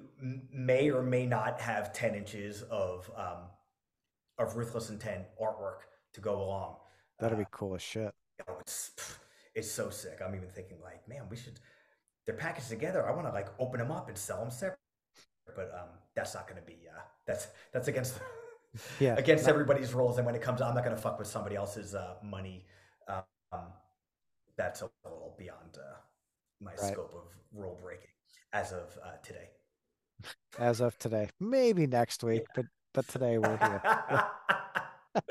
may or may not have ten inches of um, of ruthless intent artwork to go along. That'd Uh, be cool as shit. oh, it's it's so sick. I'm even thinking like, man, we should. They're packaged together. I want to like open them up and sell them separate. But um, that's not going to be. Uh, that's that's against (laughs) Yeah. against not- everybody's rules. And when it comes, I'm not going to fuck with somebody else's uh, money. Um, that's a little beyond uh, my Right. scope of rule breaking as of uh, today. as of today. Maybe next week, but but today we're here. (laughs) (laughs)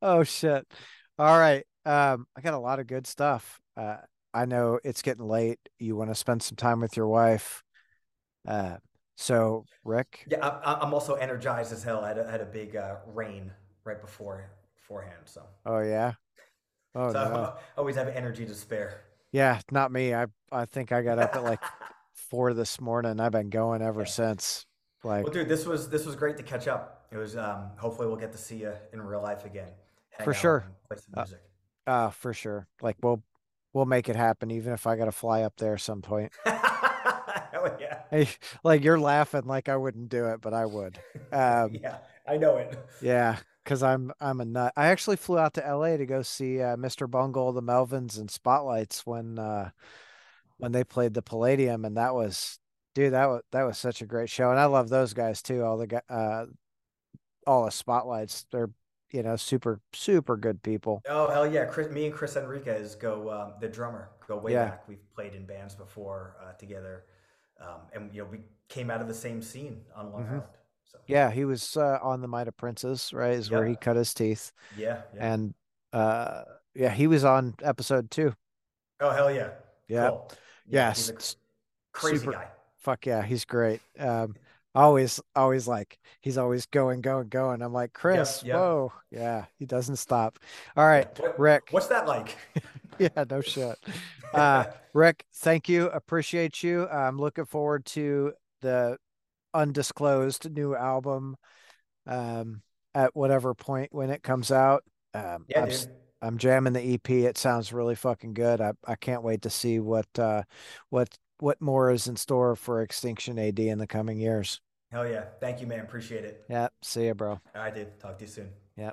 Oh shit. All right. Um, I got a lot of good stuff. Uh, I know it's getting late. You want to spend some time with your wife. Uh, so Rick, yeah, I, I'm also energized as hell. I had a, had a big uh, rain right before beforehand, so oh yeah. Oh so (laughs) no. I always have energy to spare. Yeah, not me. I I think I got up at like (laughs) four this morning. I've been going ever Yeah. since. Like, Well, dude, this was this was great to catch up. It was um, hopefully we'll get to see you in real life again. For sure. Play some Uh, music. uh, for sure. Like we'll we'll make it happen, even if I gotta fly up there some point. (laughs) Hell yeah. Hey, like you're laughing like I wouldn't do it, but I would. (laughs) Um, yeah, I know it. Yeah, because I'm I'm a nut. I actually flew out to LA to go see uh, Mr. Bungle, the Melvins, and Spotlights when uh when they played the Palladium, and that was dude, that was that was such a great show, and I love those guys too. All the uh, all the Spotlights, they're you know super super good people. Oh hell yeah, Chris, me and Chris Enriquez go um, the drummer go way Yeah. back. We've played in bands before uh, together, um, and you know we came out of the same scene on Long Mhm. Island. So Yeah, he was uh, on the Might of Princes, right? Is where he cut his teeth, yeah, yeah. and uh, yeah, he was on episode two. oh hell yeah. Yeah, Cool. yeah, he's a s- crazy super- guy. Fuck yeah, he's great. Um, always, always like he's always going, going, going. I'm like, Chris, yep. whoa, yeah, he doesn't stop. All right, What- Rick. What's that like? (laughs) Yeah, no shit. (laughs) Uh, Rick, thank you. Appreciate you. I'm looking forward to the undisclosed new album um, at whatever point when it comes out. Um, yeah, I'm, I'm jamming the EP. It sounds really fucking good. I, I can't wait to see what uh, what what more is in store for Extinction AD in the coming years. Hell yeah. Thank you, man. Appreciate it. Yeah, see you, bro. I did. Talk to you soon. Yep.